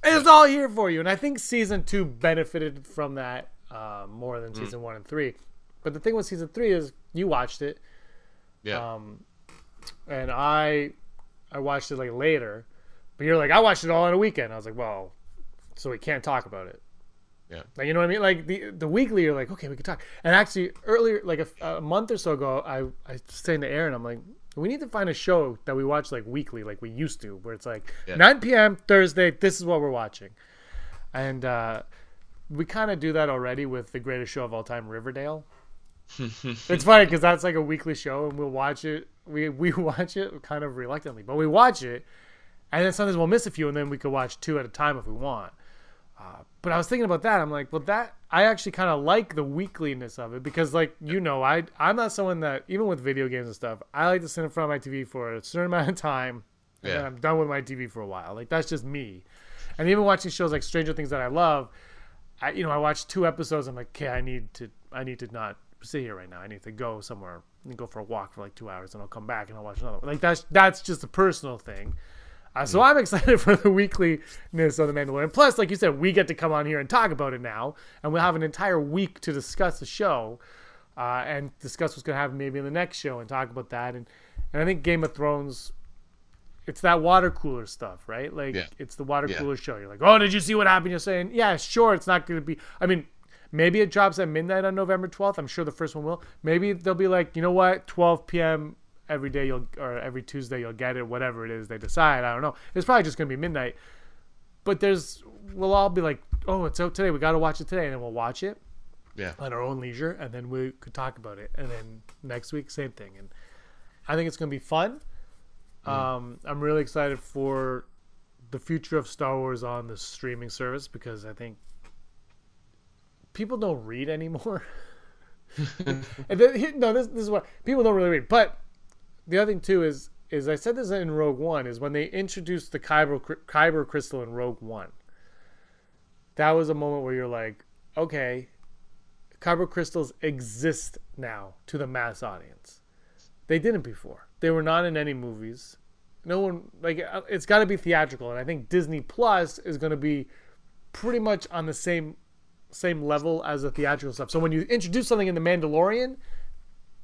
it's all here for you and i think season two benefited from that uh, more than season one and three but the thing with season three is you watched it. Yeah, um and i i watched it like later. But you're like i watched it all in a weekend. I was like well so we can't talk about it. Yeah. like you know what i mean? Like the the weekly you're like okay we can talk. And actually earlier like a, a month or so ago i i was saying to aaron i'm like we need to find a show that we watch like weekly like we used to where it's like Yeah. 9 p.m thursday this is what we're watching. And uh we kind of do that already with the greatest show of all time riverdale it's funny because that's like a weekly show, and we'll watch it. We we watch it kind of reluctantly, but we watch it, and then sometimes we'll miss a few, and then we could watch two at a time if we want. Uh, but I was thinking about that. I'm like, well, that I actually kind of like the weekliness of it because, like, you know, I I'm not someone that even with video games and stuff, I like to sit in front of my TV for a certain amount of time, and Yeah. I'm done with my TV for a while. Like that's just me. And even watching shows like Stranger Things that I love, I you know I watch two episodes. I'm like, okay, I need to I need to not sit here right now. I need to go somewhere and go for a walk for like two hours, and I'll come back and I'll watch another. one. Like that's that's just a personal thing. Uh, so I'm excited for the weekliness of the Mandalorian. Plus, like you said, we get to come on here and talk about it now, and we'll have an entire week to discuss the show uh, and discuss what's going to happen maybe in the next show and talk about that. And and I think Game of Thrones, it's that water cooler stuff, right? Like Yeah. it's the water Yeah. cooler show. You're like, oh, did you see what happened? You're saying, yeah, sure, it's not going to be. I mean, maybe it drops at midnight on November 12th. I'm sure the first one will. Maybe they'll be like, you know what, 12 p.m. every day you'll or every Tuesday you'll get it, whatever it is they decide. I don't know. It's probably just going to be midnight. But there's, we'll all be like, oh, it's out today. We got to watch it today, and then we'll watch it yeah. on our own leisure, and then we could talk about it. And then next week, same thing. And I think it's going to be fun. Um, I'm really excited for the future of Star Wars on the streaming service because I think people don't read anymore. and then, no, this, this is what people don't really read. But the other thing too is is I said this in Rogue One is when they introduced the Kyber Kyber crystal in Rogue One. That was a moment where you're like, okay, Kyber crystals exist now to the mass audience. They didn't before. They were not in any movies. No one like uh, it's got to be theatrical, and I think Disney Plus is going to be pretty much on the same same level as the theatrical stuff. So when you introduce something in The Mandalorian,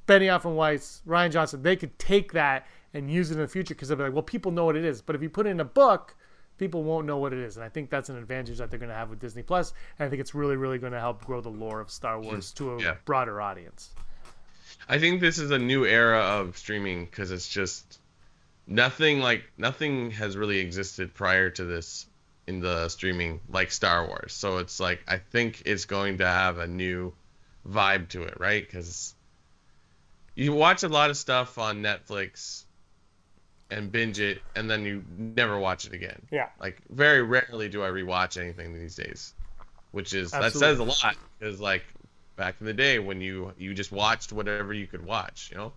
Benioff and Weiss, Rian Johnson, they could take that and use it in the future because they'll be like, well, people know what it is. But if you put it in a book, people won't know what it is. And I think that's an advantage that they're going to have with Disney Plus. And I think it's really, really going to help grow the lore of Star Wars to a Yeah. broader audience. I think this is a new era of streaming because it's just nothing like nothing has really existed prior to this in the streaming like Star Wars. So it's like I think it's going to have a new vibe to it, right? Because you watch a lot of stuff on Netflix, and binge it, and then you never watch it again. Yeah. Like very rarely do I rewatch anything these days, which is that says a lot. Because like back in the day when you you just watched whatever you could watch, you know.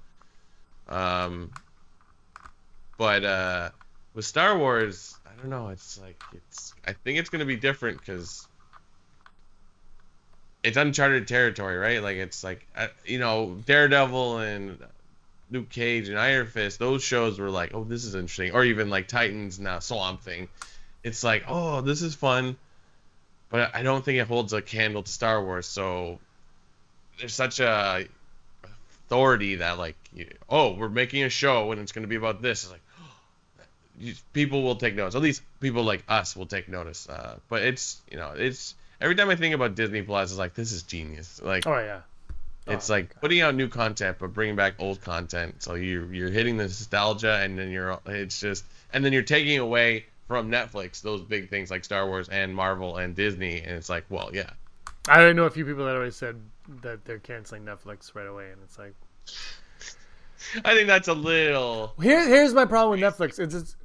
Um. But uh, with Star Wars, I don't know. It's like it's. I think it's gonna be different because it's uncharted territory, right? Like it's like uh, you know Daredevil and Luke Cage and Iron Fist. Those shows were like, oh, this is interesting, or even like Titans now Swamp Thing. It's like, oh, this is fun, but I don't think it holds a candle to Star Wars. So there's such a authority that like, you, oh, we're making a show and it's to be about this. It's like people will take notice. At least people like us will take notice. Uh, but it's you know it's every time I think about Disney Plus, it's like this is genius. Like Oh yeah. it's Oh, my like God. putting out new content but bringing back old content. So you you're hitting the nostalgia and then you're it's just and then you're taking away from Netflix those big things like Star Wars and Marvel and Disney and it's like well yeah I know a few people that always said that they're canceling Netflix right away, and it's like I think that's a little here. Here's my problem with Netflix. It's just,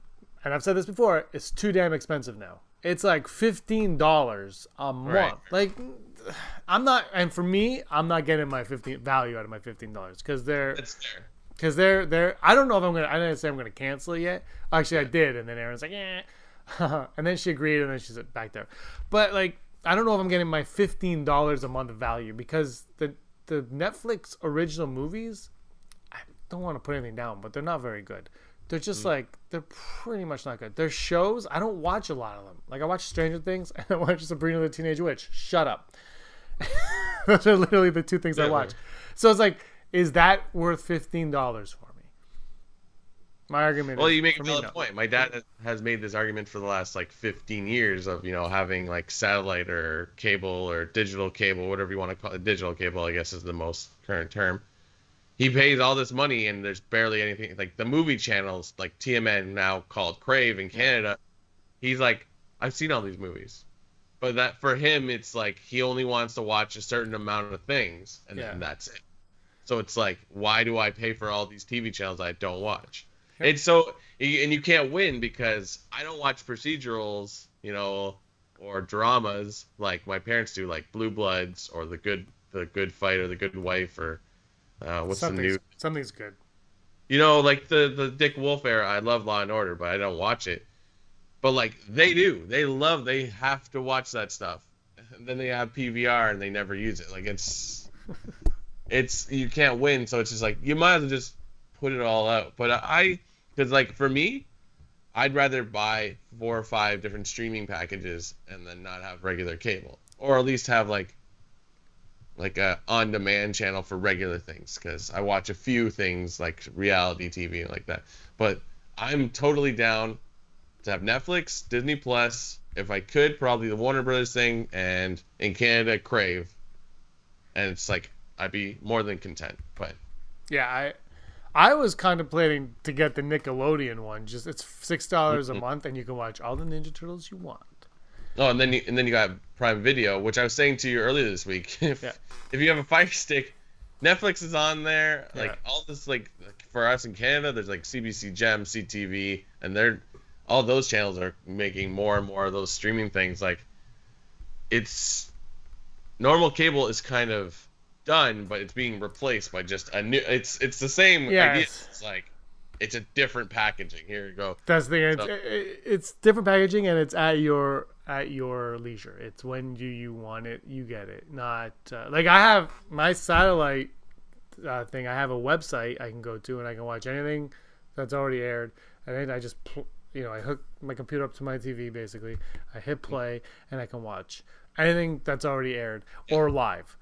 and I've said this before. It's too damn expensive now. It's like fifteen dollars a month. Right. Like, I'm not, and for me, I'm not getting my fifteen value out of my fifteen dollars because they're because they're they're. I don't know if I'm gonna. I didn't say I'm gonna cancel it yet. Actually, I did, and then Aaron's like, yeah, and then she agreed, and then she's back there. But like, I don't know if I'm getting my fifteen dollars a month value because the the Netflix original movies. I don't want to put anything down, but they're not very good. They're just mm. like they're pretty much not good. Their shows, I don't watch a lot of them. Like I watch Stranger Things and I watch Sabrina the Teenage Witch. Shut up. Those are literally the two things I watch. So it's like, is that worth fifteen dollars for me? My argument. Is. Well, is, you make a valid no. point. My dad has- has made this argument for the last like 15 years of you know having like satellite or cable or digital cable, whatever you want to call it. Digital cable, I guess, is the most current term. He pays all this money and there's barely anything like the movie channels like TMN now called Crave in Canada. He's like, I've seen all these movies, but that for him it's like he only wants to watch a certain amount of things and then that's it. So it's like, why do I pay for all these TV channels I don't watch? It's so, and you can't win because I don't watch procedurals, you know, or dramas like my parents do, like Blue Bloods or the Good, the Good Fight or the Good Wife or uh, what's the Something's, new, something's good. you know, like the the Dick Wolf era. I love Law and Order, but I don't watch it. But like they do, they love, they have to watch that stuff. And then they have PVR and they never use it. Like it's, it's you can't win, so it's just like you might as well just put it all out. But I, because like for me, I'd rather buy four or five different streaming packages and then not have regular cable, or at least have like like a on-demand channel for regular things because I watch a few things like reality TV and like that. But I'm totally down to have Netflix, Disney Plus, if I could, probably the Warner Brothers thing, and in Canada, Crave. And it's like I'd be more than content. But Yeah, I I was contemplating to get the Nickelodeon one. Just it's six dollars Mm-hmm. a month, and you can watch all the Ninja Turtles you want. Oh, and then you, and then you got Prime Video, which I was saying to you earlier this week. if Yeah. if you have a Fire Stick, Netflix is on there. Yeah. Like all this, like like, for us in Canada, there's like CBC Gem, CTV, and they're all those channels are making more and more of those streaming things. Like it's normal cable is kind of done, but it's being replaced by just a new. It's it's the same idea. Yes. It's like it's a different packaging. Here you go. That's the So- it's different packaging, and it's at your at your leisure. It's when do you want it, you get it. Not uh, like I have my satellite uh, thing. I have a website I can go to, and I can watch anything that's already aired. And then I just pl- you know I hook my computer up to my TV basically. I hit play, and I can watch anything that's already aired or live.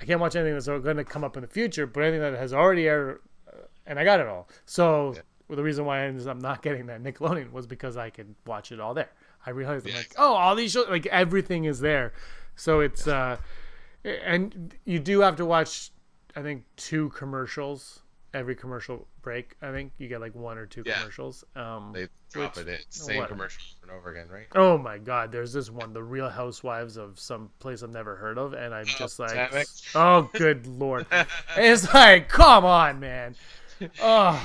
I can't watch anything that's going to come up in the future, but anything that has already aired, uh, and I got it all. So well, the reason why I ended up not getting that Nickelodeon was because I could watch it all there. I realized I'm Yeah, like, oh, all these shows, like everything is there. So it's uh, and you do have to watch, I think, two commercials every commercial break. I think you get like one or two Yeah. commercials. Um, They drop Which- it in. Same what? commercial over and over again, right? Oh my God! There's this one, The Real Housewives of some place I've never heard of, and I'm just like, oh good lord! it's like, come on, man. Oh,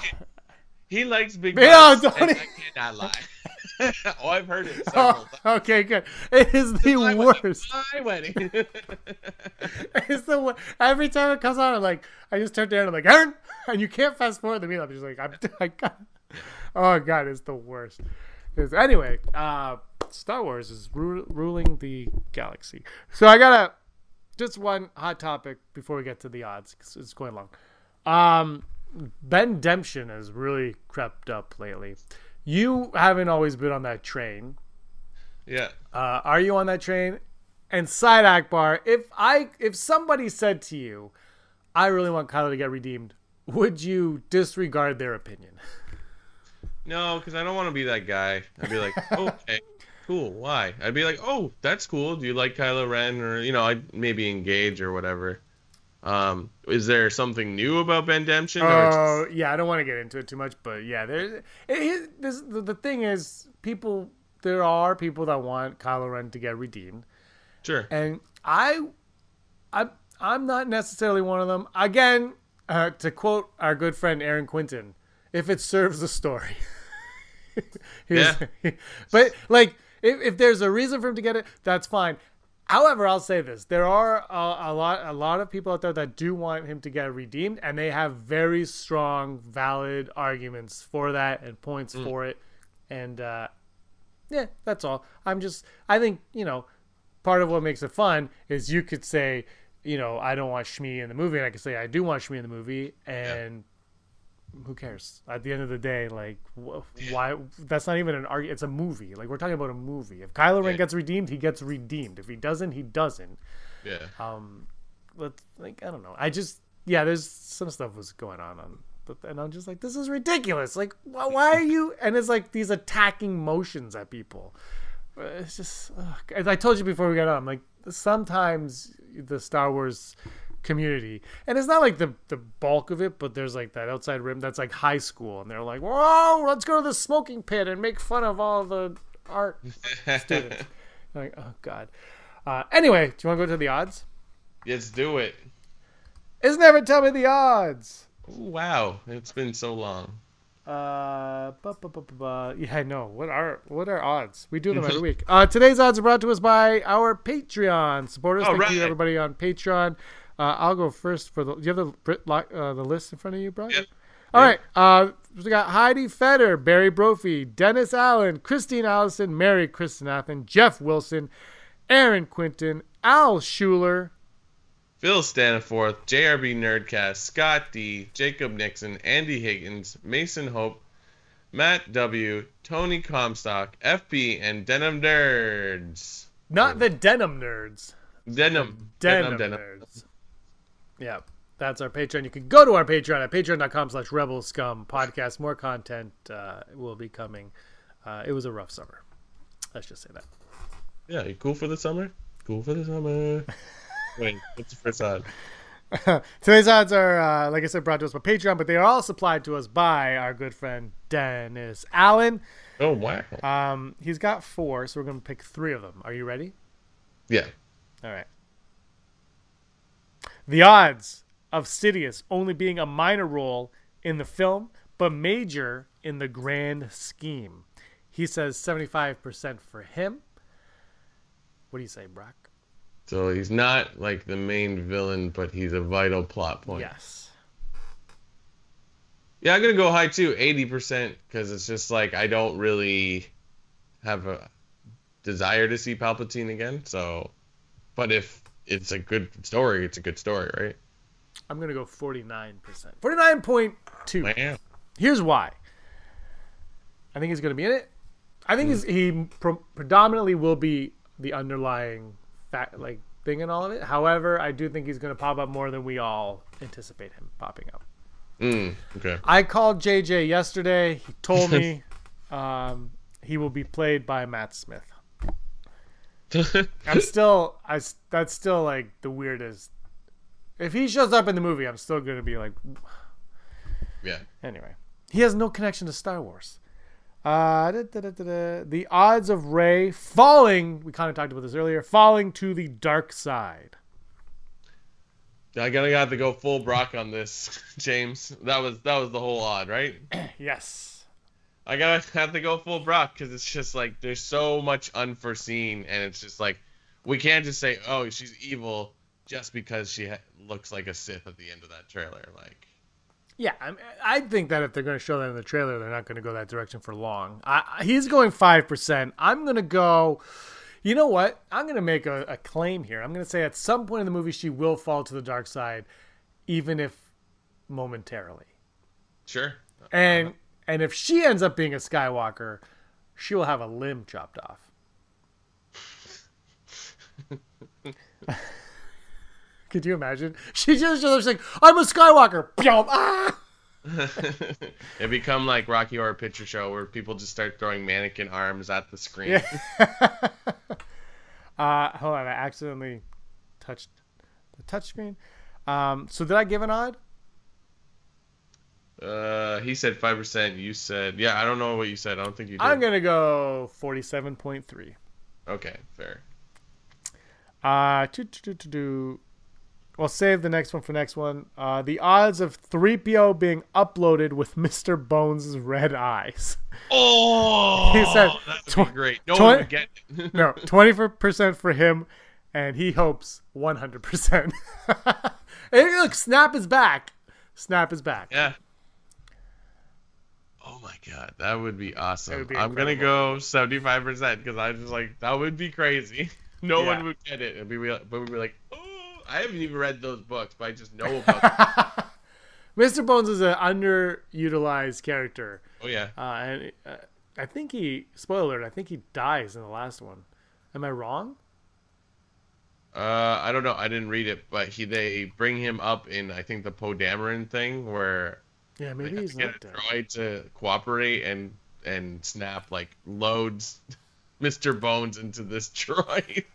He likes big Yeah, butts, don't I cannot lie. oh, I've heard it several. Oh, okay, good. It is the worst. My wedding. It's the every time it comes on, I'm like, I just turn down. I'm like, Aaron, and you can't fast forward the meal. I'm just like, I'm, I got. Oh god, it's the worst. It's- anyway, uh, Star Wars is ru- ruling the galaxy. So I gotta just one hot topic before we get to the odds. it's going long. Um, Bendemption has really crept up lately. You haven't always been on that train. yeah. Uh, are you on that train? And side Akbar, if I if somebody said to you, I really want Kylo to get redeemed, would you disregard their opinion? No, because I don't want to be that guy. I'd be like, okay, cool. Why? I'd be like, oh, that's cool. Do you like Kylo Ren? Or you know, I'd maybe engage or whatever. Um, is there something new about Bendemption? or it's- Oh yeah, I don't want to get into it too much, but yeah, there's this, the, the thing is, people there are people that want Kylo Ren to get redeemed, sure. and I, I I'm not necessarily one of them. Again, uh, to quote our good friend Aaron Quinton, if it serves the story. Here's- but like, if, if there's a reason for him to get it, that's fine. However, I'll say this: there are a, a lot, a lot of people out there that do want him to get redeemed, and they have very strong, valid arguments for that and points for it. And uh, yeah, that's all. I'm just, I think you know, part of what makes it fun is you could say, you know, I don't want Shmi in the movie, and I could say I do want Shmi in the movie, and who cares? At the end of the day, like, wh- why? That's not even an argument. It's a movie. Like we're talking about a movie. If Kylo Ren Yeah. gets redeemed, he gets redeemed. If he doesn't, he doesn't. Yeah. Um, but like I don't know. I just yeah, there's some stuff was going on on. And I'm just like, this is ridiculous. Like, why, why are you? And it's like these attacking motions at people. Uh, It's just, ugh. as I told you before we got on, like, sometimes the Star Wars community, and it's not like the the bulk of it, but there's like that outside rim that's like high school, and they're like, whoa, let's go to the smoking pit and make fun of all the art students. like, oh god. Uh, anyway, do you want to go to the odds? Let's do it. Isn't ever tell me the odds. Ooh, wow, it's been so long. Uh, bu- bu- bu- yeah, I know. What are what are odds? We do them every week. Uh, today's odds are brought to us by our Patreon supporters. All Thank you, everybody on Patreon. Uh, I'll go first for the. Do you have the uh, the list in front of you, bro? Yep. All right. Uh, we got Heidi Feder, Barry Brophy, Dennis Allen, Christine Allison, Mary Christenathan, Jeff Wilson, Aaron Quinton, Al Schuler, Phil Staniforth, JRB Nerdcast, Scott D, Jacob Nixon, Andy Higgins, Mason Hope, Matt W, Tony Comstock, FP, and Denim Nerds. not the Denim Nerds. Denim. Denim, Nerds. Yeah, that's our Patreon. You can go to our Patreon at patreon.com slash rebel scum podcast. More content uh, will be coming. Uh, it was a rough summer. Let's just say that. Yeah, you cool for the summer? Cool for the summer. Wait, what's the first odd? Today's odds are, uh, like I said, brought to us by Patreon, but they are all supplied to us by our good friend Dennis Allen. Oh, wow. Um, he's got four, so we're going to pick three of them. Are you ready? Yeah. All right. The odds of Sidious only being a minor role in the film, but major in the grand scheme. He says 75% for him. What do you say, Brock? So he's not like the main villain, but he's a vital plot point. Yes. Yeah, I'm gonna go high too, eighty percent, because it's just like I don't really have a desire to see Palpatine again. So, but if it's a good story, it's a good story, right? I'm going to go 49%. 49.2. Man. Here's why. I think he's going to be in it. I think he's, he pro- predominantly will be the underlying fact, like thing in all of it. However, I do think he's going to pop up more than we all anticipate him popping up. Mm, okay. I called JJ yesterday. He told me um, he will be played by Matt Smith. I'm still, I that's still like the weirdest. If he shows up in the movie, I'm still gonna be like, yeah. Anyway, he has no connection to Star Wars. Uh, da, da, da, da, da. The odds of Rey falling, we kind of talked about this earlier, falling to the dark side. I gotta have to go full Brock on this, James. That was that was the whole odd, right? yes. I gotta have to go full Brock because it's just like there's so much unforeseen, and it's just like we can't just say, oh, she's evil just because she ha- looks like a Sith at the end of that trailer. Like, yeah, I, I think that if they're going to show that in the trailer, they're not going to go that direction for long. I, he's going five percent. I'm going to go. You know what? I'm going to make a, a claim here. I'm going to say at some point in the movie she will fall to the dark side, even if momentarily. Sure. And and if she ends up being a Skywalker, she will have a limb chopped off. Could you imagine? She just just like, I'm a Skywalker. Ah! it become like Rocky Horror Picture Show where people just start throwing mannequin arms at the screen. Yeah. uh, hold on, I accidentally touched the touchscreen. Um, so did I give an odd? Uh, he said five percent. You said, yeah. I don't know what you said. I don't think you did. I'm gonna go forty-seven point three. Okay, fair. Uh, to to to do. Well, save the next one for next one. Uh, the odds of 3PO being uploaded with Mr. Bones' red eyes. Oh, he said, tw- great. No 20, one would no, 20% for him, and he hopes 100%. hey, look, Snap is back. Snap is back. Yeah. Oh my god, that would be awesome. Would be I'm gonna go 75% because I just like that would be crazy. No yeah. one would get it, and we but we'd be like, oh I haven't even read those books, but I just know about. Mr. Bones is an underutilized character. Oh yeah. Uh, and uh, I think he spoiler. I think he dies in the last one. Am I wrong? Uh, I don't know. I didn't read it, but he they bring him up in I think the Poe Dameron thing where yeah maybe he's get a droid to cooperate and and snap like loads Mr. Bones into this droid.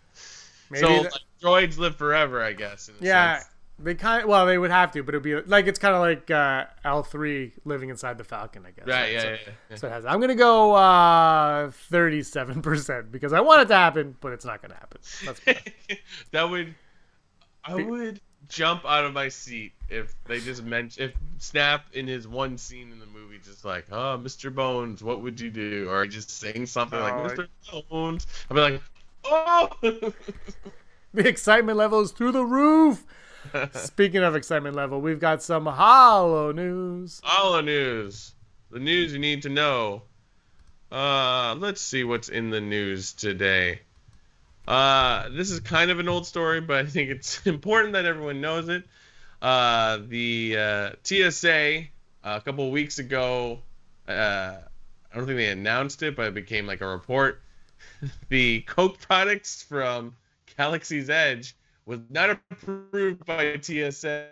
Maybe so like, droids live forever, I guess. yeah, sense. they kind of well, they would have to, but it'd be like it's kind of like uh, L three living inside the Falcon, I guess. Right. right? Yeah, so, yeah, yeah, So it has. I'm gonna go thirty seven percent because I want it to happen, but it's not gonna happen. that would. I would jump out of my seat if they just mention if Snap in his one scene in the movie just like, oh, Mr. Bones, what would you do? Or just saying something oh, like Mr. Bones. I'd be like, Oh! the excitement level is through the roof. Speaking of excitement level, we've got some hollow news. Hollow news. The news you need to know. Uh, let's see what's in the news today. Uh, this is kind of an old story, but I think it's important that everyone knows it. Uh, the uh, TSA a couple weeks ago, uh, I don't think they announced it, but it became like a report the Coke products from Galaxy's Edge was not approved by TSA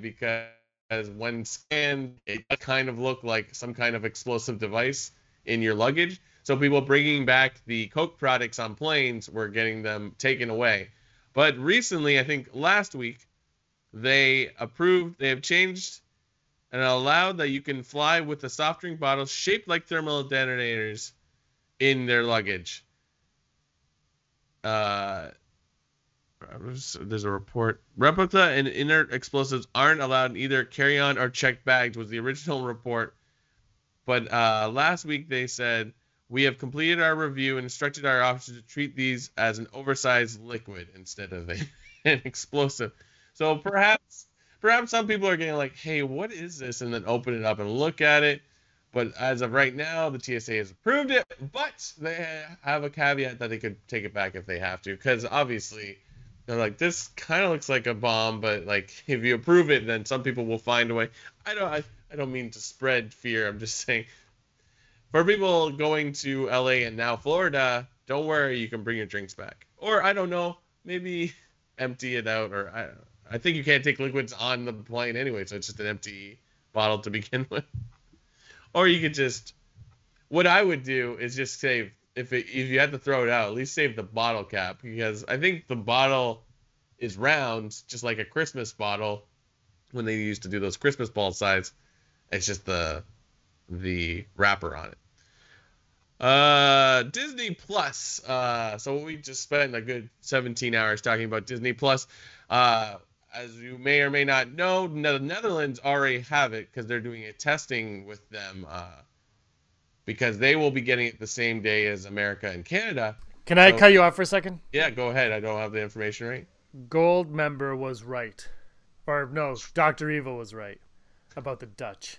because when scanned, it kind of looked like some kind of explosive device in your luggage. So people bringing back the Coke products on planes were getting them taken away. But recently, I think last week, they approved, they have changed and allowed that you can fly with a soft drink bottle shaped like thermal detonators in their luggage uh, there's a report. Replica and inert explosives aren't allowed in either carry-on or checked bags was the original report. But uh, last week they said we have completed our review and instructed our officers to treat these as an oversized liquid instead of a, an explosive. So perhaps perhaps some people are getting like, hey, what is this? And then open it up and look at it. But as of right now, the TSA has approved it, but they have a caveat that they could take it back if they have to, because obviously they're like, this kind of looks like a bomb, but like if you approve it, then some people will find a way. I don't, I, I don't mean to spread fear. I'm just saying, for people going to LA and now Florida, don't worry, you can bring your drinks back, or I don't know, maybe empty it out, or I, I think you can't take liquids on the plane anyway, so it's just an empty bottle to begin with. Or you could just, what I would do is just save if it, if you had to throw it out, at least save the bottle cap because I think the bottle is round, just like a Christmas bottle when they used to do those Christmas ball size. It's just the the wrapper on it. Uh, Disney Plus. Uh, so we just spent a good 17 hours talking about Disney Plus. Uh, as you may or may not know, the Netherlands already have it because they're doing a testing with them uh, because they will be getting it the same day as America and Canada. Can I cut you off for a second? Yeah, go ahead. I don't have the information right. Goldmember was right, or no, Doctor Evil was right about the Dutch.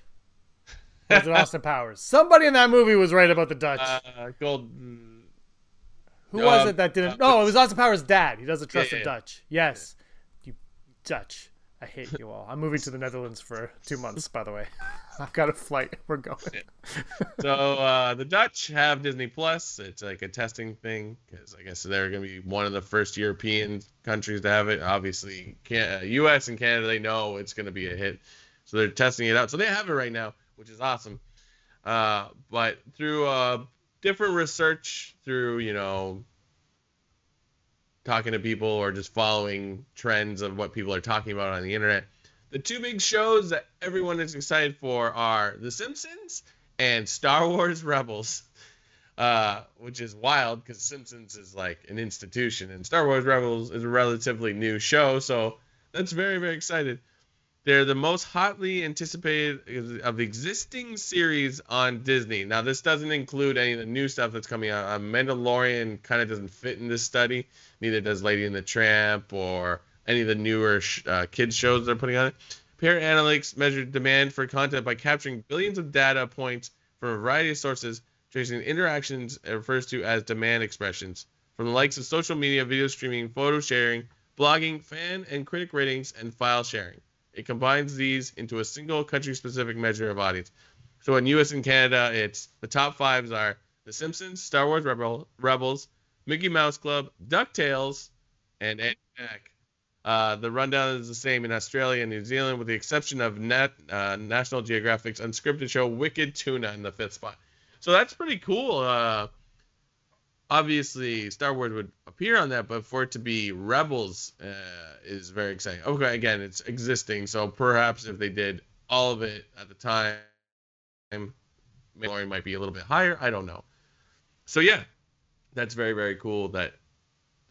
Was it Austin Powers? Somebody in that movie was right about the Dutch. Uh, gold. Who was it that didn't? uh, no, it was Austin Powers' dad. He doesn't trust yeah, the. Dutch. Yes, you Dutch. I hate you all. I'm moving to the Netherlands for two months, by the way. I've got a flight. We're going. so uh, the Dutch have Disney Plus. It's like a testing thing because I guess they're going to be one of the first European countries to have it. Obviously, can- uh, U.S. and Canada they know it's going to be a hit, so they're testing it out. So they have it right now, which is awesome. Uh, but through uh, different research, through you know talking to people or just following trends of what people are talking about on the internet. The two big shows that everyone is excited for are The Simpsons and Star Wars Rebels, uh, which is wild because Simpsons is like an institution and Star Wars Rebels is a relatively new show. So that's very, very excited. They're the most hotly anticipated of existing series on Disney. Now, this doesn't include any of the new stuff that's coming out. Uh, Mandalorian kind of doesn't fit in this study. Neither does Lady and the Tramp or any of the newer sh- uh, kids shows they're putting on it. Peer Analytics measured demand for content by capturing billions of data points from a variety of sources, tracing interactions it refers to as demand expressions from the likes of social media, video streaming, photo sharing, blogging, fan and critic ratings, and file sharing. It combines these into a single country-specific measure of audience. So in U.S. and Canada, it's the top fives are The Simpsons, Star Wars Rebel, Rebels, Mickey Mouse Club, DuckTales, and Ed Mac. Uh, the rundown is the same in Australia and New Zealand, with the exception of Nat, uh, National Geographic's unscripted show Wicked Tuna in the fifth spot. So that's pretty cool. Uh, obviously, Star Wars would appear on that, but for it to be Rebels uh, is very exciting. Okay, again, it's existing, so perhaps if they did all of it at the time, Mandalorian might be a little bit higher. I don't know. So yeah, that's very very cool that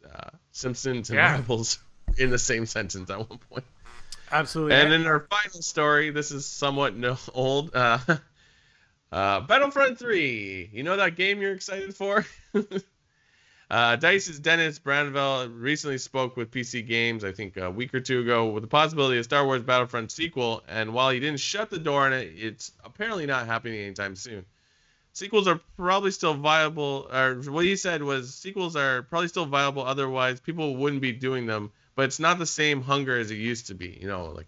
uh, Simpsons and Yeah. Rebels in the same sentence at one point. Absolutely. And in our final story, this is somewhat no, old. Uh, uh, Battlefront 3. You know that game you're excited for? uh, Dice's Dennis Brännvall recently spoke with PC Games, I think a week or two ago, with the possibility of Star Wars Battlefront sequel. And while he didn't shut the door on it, it's apparently not happening anytime soon. Sequels are probably still viable, or what he said was sequels are probably still viable. Otherwise, people wouldn't be doing them but it's not the same hunger as it used to be. You know, like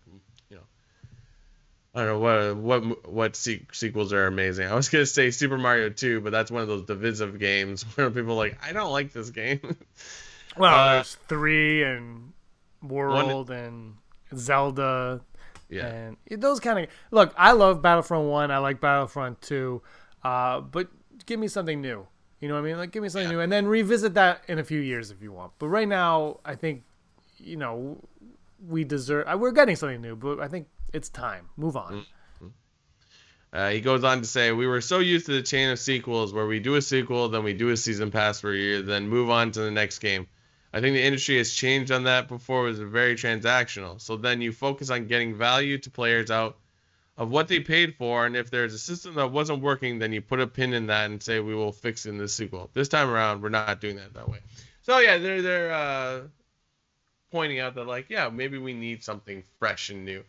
I don't know what what what sequels are amazing. I was gonna say Super Mario 2, but that's one of those divisive games where people are like I don't like this game. well, uh, there's three and World and Zelda yeah, and those kind of look. I love Battlefront One. I like Battlefront Two, uh, but give me something new. You know what I mean? Like give me something Yeah. new, and then revisit that in a few years if you want. But right now, I think you know we deserve. uh, We're getting something new, but I think it's time. Move on. Uh, he goes on to say, We were so used to the chain of sequels where we do a sequel, then we do a season pass for a year, then move on to the next game. I think the industry has changed on that. Before it was very transactional. So then you focus on getting value to players out of what they paid for, and if there's a system that wasn't working, then you put a pin in that and say, We will fix it in the sequel. This time around, we're not doing that that way. So yeah, they're they're uh, pointing out that like, yeah, maybe we need something fresh and new.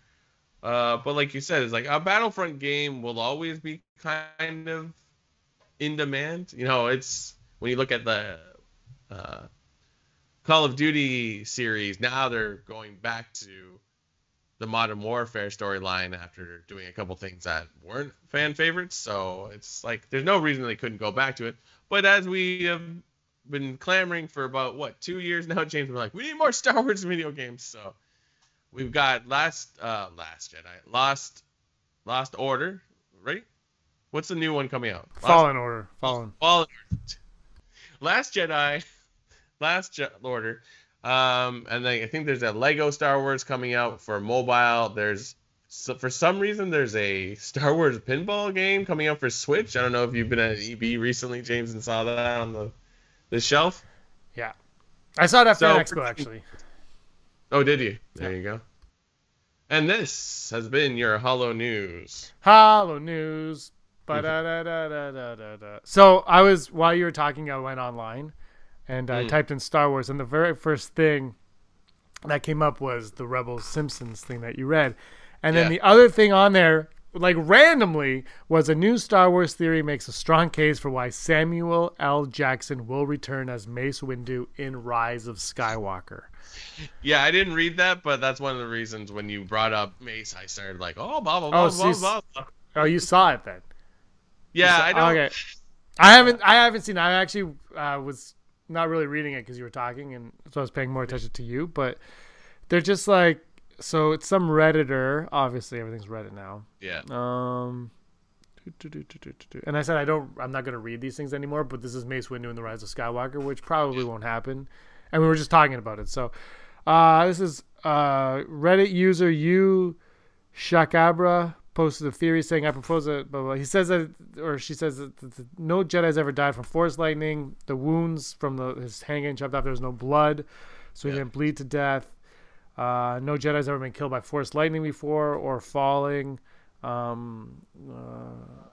Uh, but like you said, it's like a Battlefront game will always be kind of in demand. You know, it's when you look at the uh, Call of Duty series, now they're going back to the Modern Warfare storyline after doing a couple things that weren't fan favorites. So it's like there's no reason they couldn't go back to it. But as we have been clamoring for about what two years now, James, we're like, we need more Star Wars video games. So we've got last uh last Jedi, Lost Lost Order, right? What's the new one coming out? Last, Fallen Order. Fallen. Fallen Last Jedi, Last Je- Order. Um, and then I think there's a Lego Star Wars coming out for mobile. There's so for some reason there's a Star Wars pinball game coming out for Switch. I don't know if you've been at EB recently, James, and saw that on the the shelf. Yeah, I saw it at So- Expo actually. Oh, did you? There you go. And this has been your Hollow News. Hollow News. So I was while you were talking, I went online and I Mm. typed in Star Wars, and the very first thing that came up was the Rebels Simpsons thing that you read, and then Yeah. the other thing on there, like randomly, was a new Star Wars theory makes a strong case for why Samuel L. Jackson will return as Mace Windu in Rise of Skywalker. Yeah, I didn't read that, but that's one of the reasons when you brought up Mace, I started like, oh, blah blah blah Oh, blah blah. blah. Oh, you saw it then. Yeah, So- I don't. Okay. I haven't. I haven't seen. I actually uh, was not really reading it because you were talking, and so I was paying more attention to you. But they're just like so. It's some redditor. Obviously, everything's Reddit now. Yeah. Um. And I said I don't. I'm not going to read these things anymore. But this is Mace Windu and the Rise of Skywalker, which probably won't happen. And we were just talking about it. So, uh, this is uh, Reddit user you Shakabra posted a theory saying I propose a blah, blah. he says that or she says that, that, that no Jedi's ever died from force lightning. The wounds from the his hand getting chopped off, there was no blood, so he Yeah. didn't bleed to death. Uh, no Jedi's ever been killed by force lightning before or falling. Um, uh,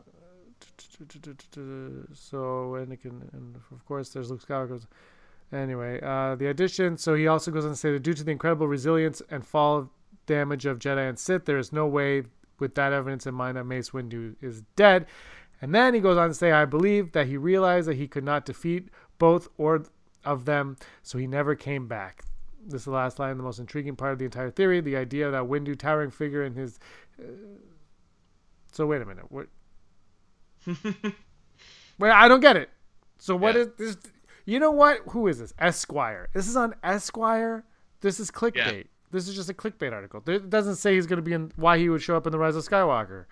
so Anakin, and of course there's Luke Skywalker. Anyway, uh, the addition. So he also goes on to say that due to the incredible resilience and fall damage of Jedi and Sith, there is no way, with that evidence in mind, that Mace Windu is dead. And then he goes on to say, I believe that he realized that he could not defeat both or of them, so he never came back. This is the last line, the most intriguing part of the entire theory. The idea of that Windu, towering figure in his. Uh, so wait a minute. What? Wait, I don't get it. So what Yeah. is this? You know what? Who is this? Esquire. This is on Esquire. This is clickbait. This is just a clickbait article. It doesn't say he's going to be in. Why he would show up in the Rise of Skywalker.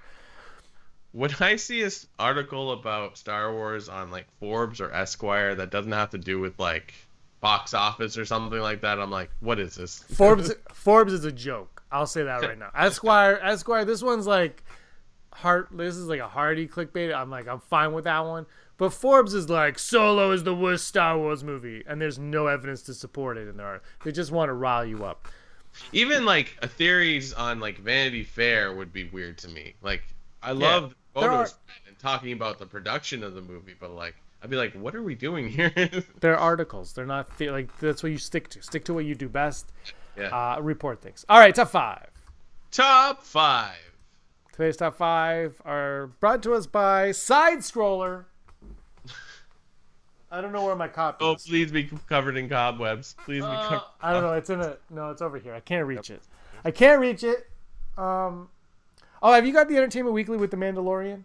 When I see this article about Star Wars on like Forbes or Esquire that doesn't have to do with like box office or something like that, I'm like, what is this? Forbes. Forbes is a joke. I'll say that right now. Esquire. Esquire. This one's like heart. This is like a hearty clickbait. I'm like, I'm fine with that one. But Forbes is like, Solo is the worst Star Wars movie, and there's no evidence to support it in there. They just want to rile you up. Even like a theories on like Vanity Fair would be weird to me. Like I love there photos are- and talking about the production of the movie, but like I'd be like, what are we doing here? They're articles. They're not the- like that's what you stick to. Stick to what you do best. yeah. Uh, report things. All right, top five. Top five. Today's top five are brought to us by Side Scroller. I don't know where my copy Oh, is. please be covered in cobwebs. Please be Uh, covered. I don't know. It's in a no. It's over here. I can't reach it. I can't reach it. Um. Oh, have you got the Entertainment Weekly with the Mandalorian?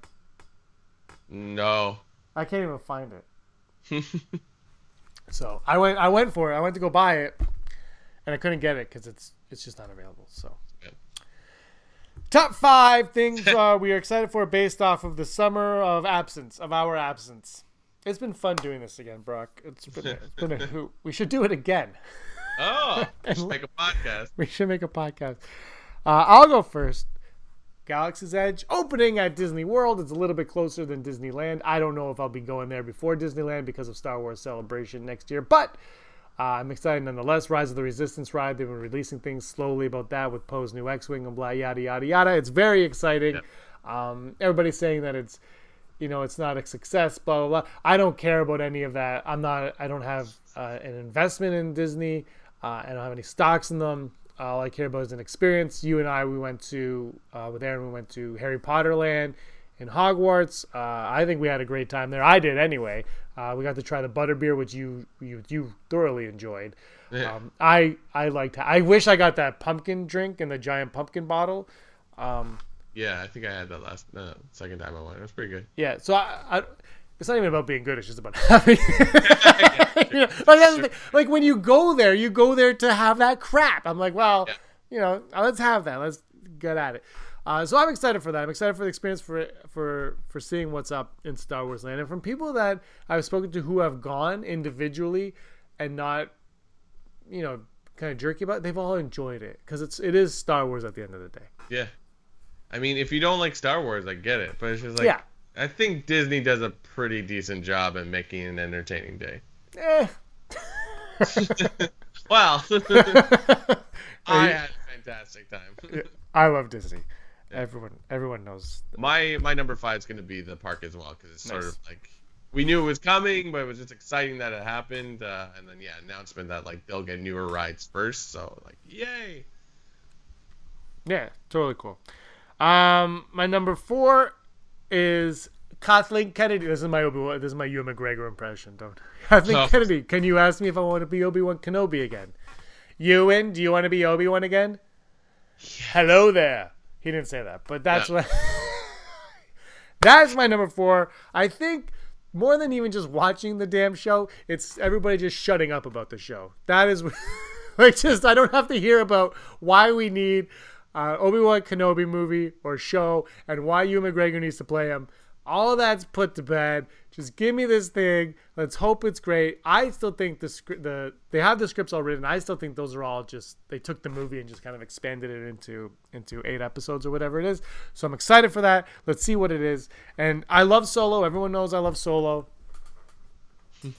No. I can't even find it. So I went. I went for it. I went to go buy it, and I couldn't get it because it's it's just not available. So. Top five things uh, we are excited for based off of the summer of absence of our absence. It's been fun doing this again, Brock. It's been it's been a hoot. We should do it again. Oh, just make a podcast. We should make a podcast. Uh, I'll go first. Galaxy's Edge opening at Disney World. It's a little bit closer than Disneyland. I don't know if I'll be going there before Disneyland because of Star Wars Celebration next year, but uh, I'm excited nonetheless. Rise of the Resistance ride. They've been releasing things slowly about that with Poe's new X-wing and blah yada yada yada. It's very exciting. Um, everybody's saying that it's you know it's not a success. Blah blah blah. I don't care about any of that. I'm not. I don't have uh, an investment in Disney. Uh, I don't have any stocks in them. All I care about is an experience. You and I, we went to uh, with Aaron. We went to Harry Potter Land in Hogwarts. Uh, I think we had a great time there. I did anyway. Uh, we got to try the butterbeer, which you you you thoroughly enjoyed. Yeah. Um, I I liked. I wish I got that pumpkin drink in the giant pumpkin bottle. Um, Yeah, I think I had that last uh, second time I went. It was pretty good. yeah, so I, I it's not even about being good. It's just about having. you know, like, like when you go there, you go there to have that crap. I'm like, well, Yeah. you know, let's have that. Let's get at it. Uh, so I'm excited for that. I'm excited for the experience for for for seeing what's up in Star Wars Land, and from people that I've spoken to who have gone individually and not, you know, kind of jerky about. It, they've all enjoyed it because it's it is Star Wars at the end of the day. Yeah. I mean, if you don't like Star Wars, I get it, but it's just like Yeah. I think Disney does a pretty decent job at making an entertaining day. Eh. Well, I had a fantastic time. I love Disney. Everyone, everyone knows. my my number five is gonna be the park as well because it's sort of like we knew it was coming, but it was just exciting that it happened. Uh, and then yeah, announcement that like they'll get newer rides first. So like, yay! Yeah, totally cool. Um, my number four is Kathleen Kennedy. This is my Obi Wan. This is my Ewan McGregor impression. Don't Kathleen Oh. Kennedy. Can you ask me if I want to be Obi Wan Kenobi again? Ewan, do you want to be Obi Wan again? Hello there. He didn't say that, but that's Yeah. what. that's my number four. I think more than even just watching the damn show, it's everybody just shutting up about the show. That is like just I don't have to hear about why we need uh, Obi Wan Kenobi movie or show and why Ewan McGregor needs to play him. All of that's put to bed. Just give me this thing. Let's hope it's great. I still think the script, the they have the scripts all written. I still think those are all just they took the movie and just kind of expanded it into into eight episodes or whatever it is. So I'm excited for that. Let's see what it is. And I love Solo. Everyone knows I love Solo. oh,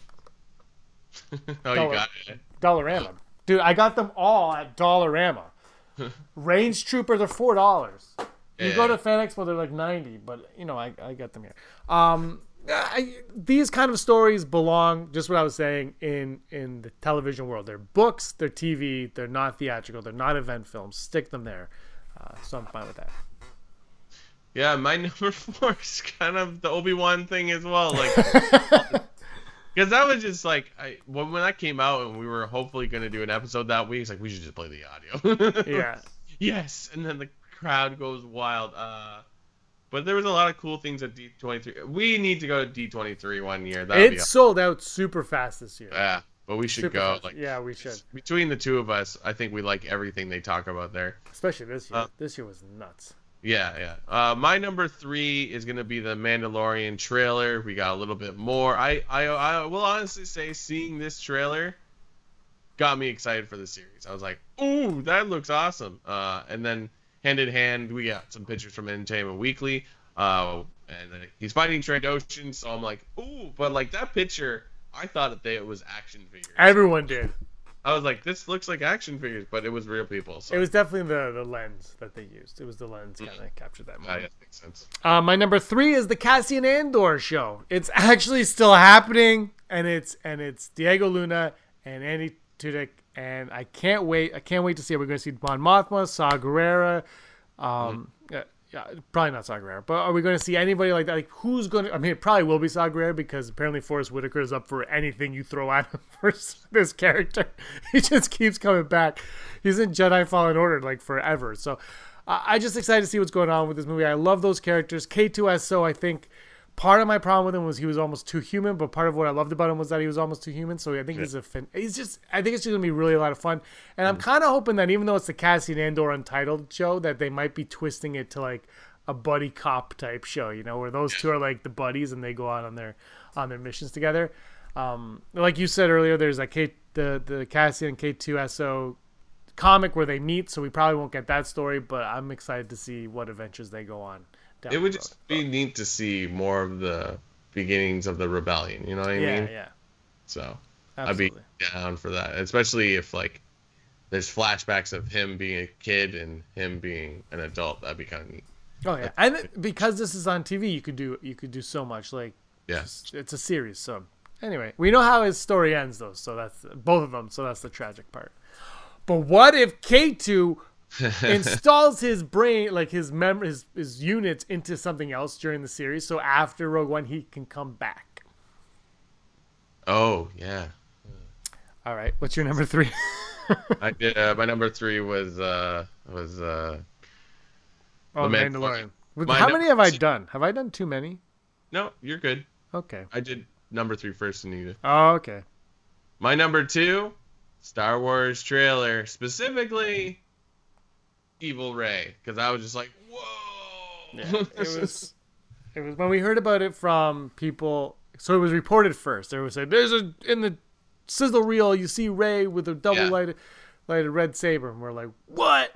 you Dollar- got it. Dollarama, dude. I got them all at Dollarama. Range Troopers are four dollars. You go to Fan Expo, they're like ninety, but you know I, I got them here. Um, I, these kind of stories belong, just what I was saying, in in the television world. They're books, they're TV, they're not theatrical, they're not event films. Stick them there. Uh, so I'm fine with that. Yeah, my number four is kind of the Obi Wan thing as well. Like, because that was just like I when, when that came out and we were hopefully gonna do an episode that week. It's like we should just play the audio. Yeah, yes, and then the crowd goes wild. Uh, but there was a lot of cool things at D23. We need to go to D23 one year. That'd it sold out super fast this year. yeah, but we should Super go. fast. Like yeah, we should, between the two of us, I think we like everything they talk about there. especially this year. Uh, this year was nuts. Yeah, yeah. Uh, my number three is gonna be the Mandalorian trailer. We got a little bit more. I, I, I will honestly say, seeing this trailer got me excited for the series. I was like, "Ooh, that looks awesome!" Uh, and then hand in hand, we got some pictures from Entertainment Weekly. Uh, and uh, he's fighting Trandoshan, so I'm like, "Ooh!" But like that picture, I thought that it was action figures. Everyone did. I was like, "This looks like action figures," but it was real people. So It was definitely the the lens that they used. It was the lens kind of captured that Ah, moment. yeah, makes sense. Uh, my number three is the Cassian Andor show. It's actually still happening, and it's and it's Diego Luna and Andy Tudyk, and I can't wait. I can't wait to see it. We're going to see Mon Mothma, Saw Gerrera. Um, yeah, probably not Saw Gerrera, but are we going to see anybody like that? Like who's going to? I mean, it probably will be Saw Gerrera because apparently Forest Whitaker is up for anything you throw at him for this character. He just keeps coming back. He's in Jedi Fallen Order like forever. So uh, I just excited to see what's going on with this movie. I love those characters. K2SO, I think part of my problem with him was he was almost too human, but part of what I loved about him was that he was almost too human. So I think he's a fin- he's just I think it's just gonna be really a lot of fun. And I'm kind of hoping that even though it's the Cassian Andor Untitled show, that they might be twisting it to like a buddy cop type show, you know, where those two are like the buddies and they go out on their on their missions together. Um, like you said earlier, there's a K the the Cassian K2SO comic where they meet, so we probably won't get that story, but I'm excited to see what adventures they go on. It would just be neat to see more of the beginnings of the rebellion. You know what I yeah, mean? yeah, So absolutely. I'd be down for that, especially if like there's flashbacks of him being a kid and him being an adult. That'd be kind of neat. Oh yeah, and because this is on TV, you could do you could do so much. Like Yeah. it's, it's a series, so anyway, we know how his story ends though. So that's both of them. So that's the tragic part. But what if K two installs his brain, like his mem his his units into something else during the series? So after Rogue One, he can come back. Oh yeah. All right, what's your number three? I did. Uh, my number three was uh was uh oh, The Mandalorian. Mandalorian. How many have I done? Have I done too many? no, you're good. Okay. I did number three first, Anita. Oh, okay. My number two, Star Wars trailer, specifically Evil Rey, because I was just like, whoa. Yeah, it was. It was when we heard about it from people. So it was reported first. There was said there's a in the sizzle reel you see Rey with a double Yeah. lighted lighted red saber, and we're like, what?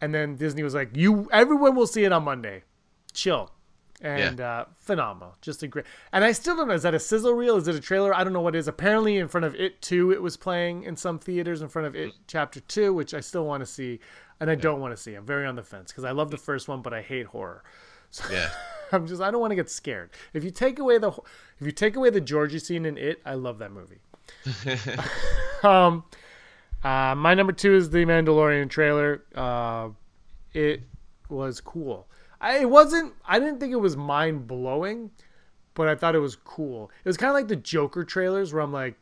And then Disney was like, you everyone will see it on Monday. Chill. And yeah. uh, phenomenal. Just a great. And I still don't know. Is that a sizzle reel? Is it a trailer? I don't know what it is. Apparently, in front of it two, it was playing in some theaters in front of it chapter two, which I still want to see, and I yeah. don't want to see. I'm very on the fence because I love the first one, but I hate horror. So yeah. I'm just I don't want to get scared. If you take away the if you take away the Georgie scene in it, I love that movie. um, uh, my number two is the Mandalorian trailer. Uh, it was cool. I, it wasn't. I didn't think it was mind blowing, but I thought it was cool. It was kind of like the Joker trailers, where I'm like,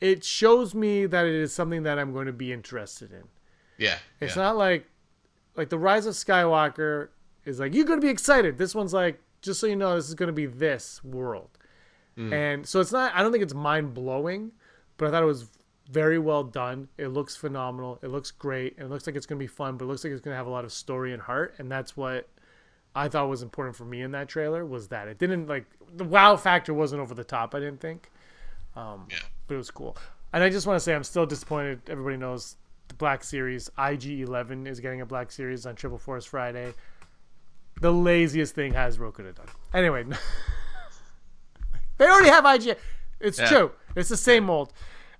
it shows me that it is something that I'm going to be interested in. Yeah. It's yeah. not like like the Rise of Skywalker is like you're going to be excited. This one's like just so you know this is going to be this world. Mm. And so it's not I don't think it's mind blowing, but I thought it was very well done. It looks phenomenal. It looks great. It looks like it's going to be fun, but it looks like it's going to have a lot of story and heart. And that's what I thought was important for me in that trailer was that it didn't like the wow factor wasn't over the top. I didn't think, um, yeah. but it was cool. And I just want to say I'm still disappointed. Everybody knows the Black Series IG11 is getting a Black Series on Triple Force Friday. The laziest thing Hasbro could have done. Anyway, they already have IG. It's yeah. true. It's the same mold.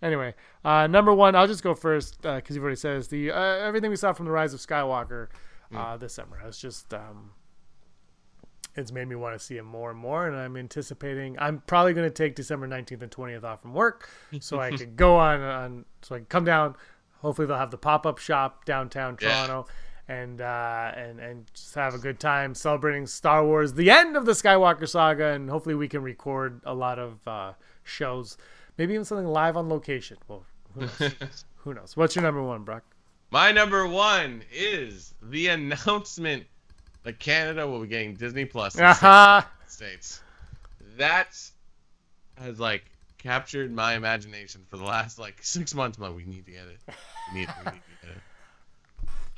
Anyway, uh, number one, I'll just go first because uh, you've already said it's the uh, everything we saw from the Rise of Skywalker mm. this summer has just um, it's made me want to see it more and more, and I'm anticipating. I'm probably going to take December 19th and 20th off from work so I can go on on so I can come down. Hopefully, they'll have the pop up shop downtown Toronto. Yeah and uh, and and just have a good time celebrating Star Wars, the end of the Skywalker saga, and hopefully we can record a lot of uh, shows Maybe even something live on location. Well, who knows? who knows? What's your number one, Brock? My number one is the announcement that Canada will be getting Disney Plus in uh-huh. States. That has like captured my imagination for the last like six months. But we need to get it. We need, we need to get it.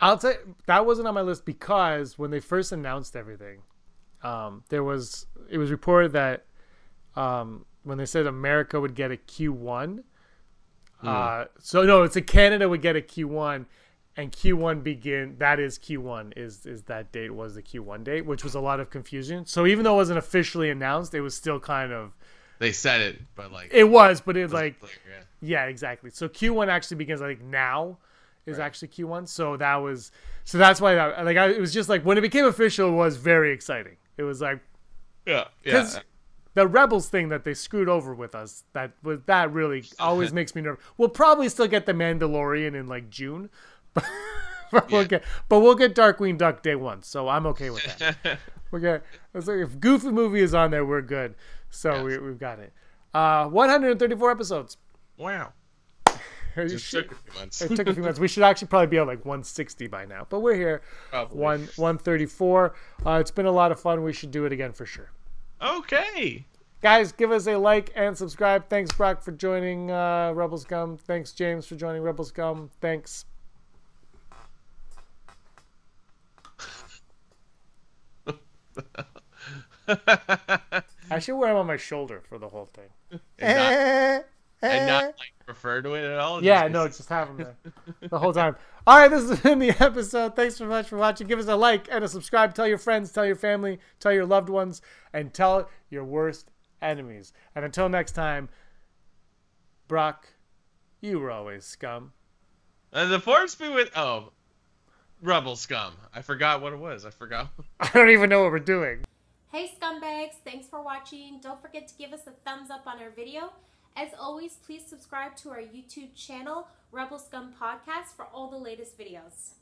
I'll say that wasn't on my list because when they first announced everything, um, there was it was reported that um, when they said America would get a Q1. Mm. Uh, so no, it's a Canada would get a Q1, and Q1 begin. That is Q1 is is that date was the Q1 date, which was a lot of confusion. So even though it wasn't officially announced, it was still kind of. They said it, but like it was, but it, was like clear, yeah. yeah, exactly. So Q1 actually begins. I think now is right. actually Q1. So that was so that's why that like I, it was just like when it became official, it was very exciting. It was like yeah, yeah the rebels thing that they screwed over with us that was that really always makes me nervous we'll probably still get the mandalorian in like june but, but we'll get but we'll get darkwing duck day one so i'm okay with that we're good if goofy movie is on there we're good so yes. we, we've got it uh 134 episodes wow it took a few months. it took a few months. We should actually probably be on like 160 by now, but we're here. Probably. One 134. Uh, it's been a lot of fun. We should do it again for sure. Okay. Guys, give us a like and subscribe. Thanks, Brock, for joining uh, Rebel Scum. Thanks, James, for joining Rebel Scum. Thanks. I should wear them on my shoulder for the whole thing. And not, and not like refer to it at all? Yeah, just... no, just have them there the whole time. All right, this has been the episode. Thanks so much for watching. Give us a like and a subscribe. Tell your friends, tell your family, tell your loved ones, and tell your worst enemies. And until next time, Brock, you were always scum. And the force be with oh, rebel scum. I forgot what it was. I forgot. I don't even know what we're doing. Hey scumbags, thanks for watching. Don't forget to give us a thumbs up on our video. As always, please subscribe to our YouTube channel, Rebel Scum Podcast, for all the latest videos.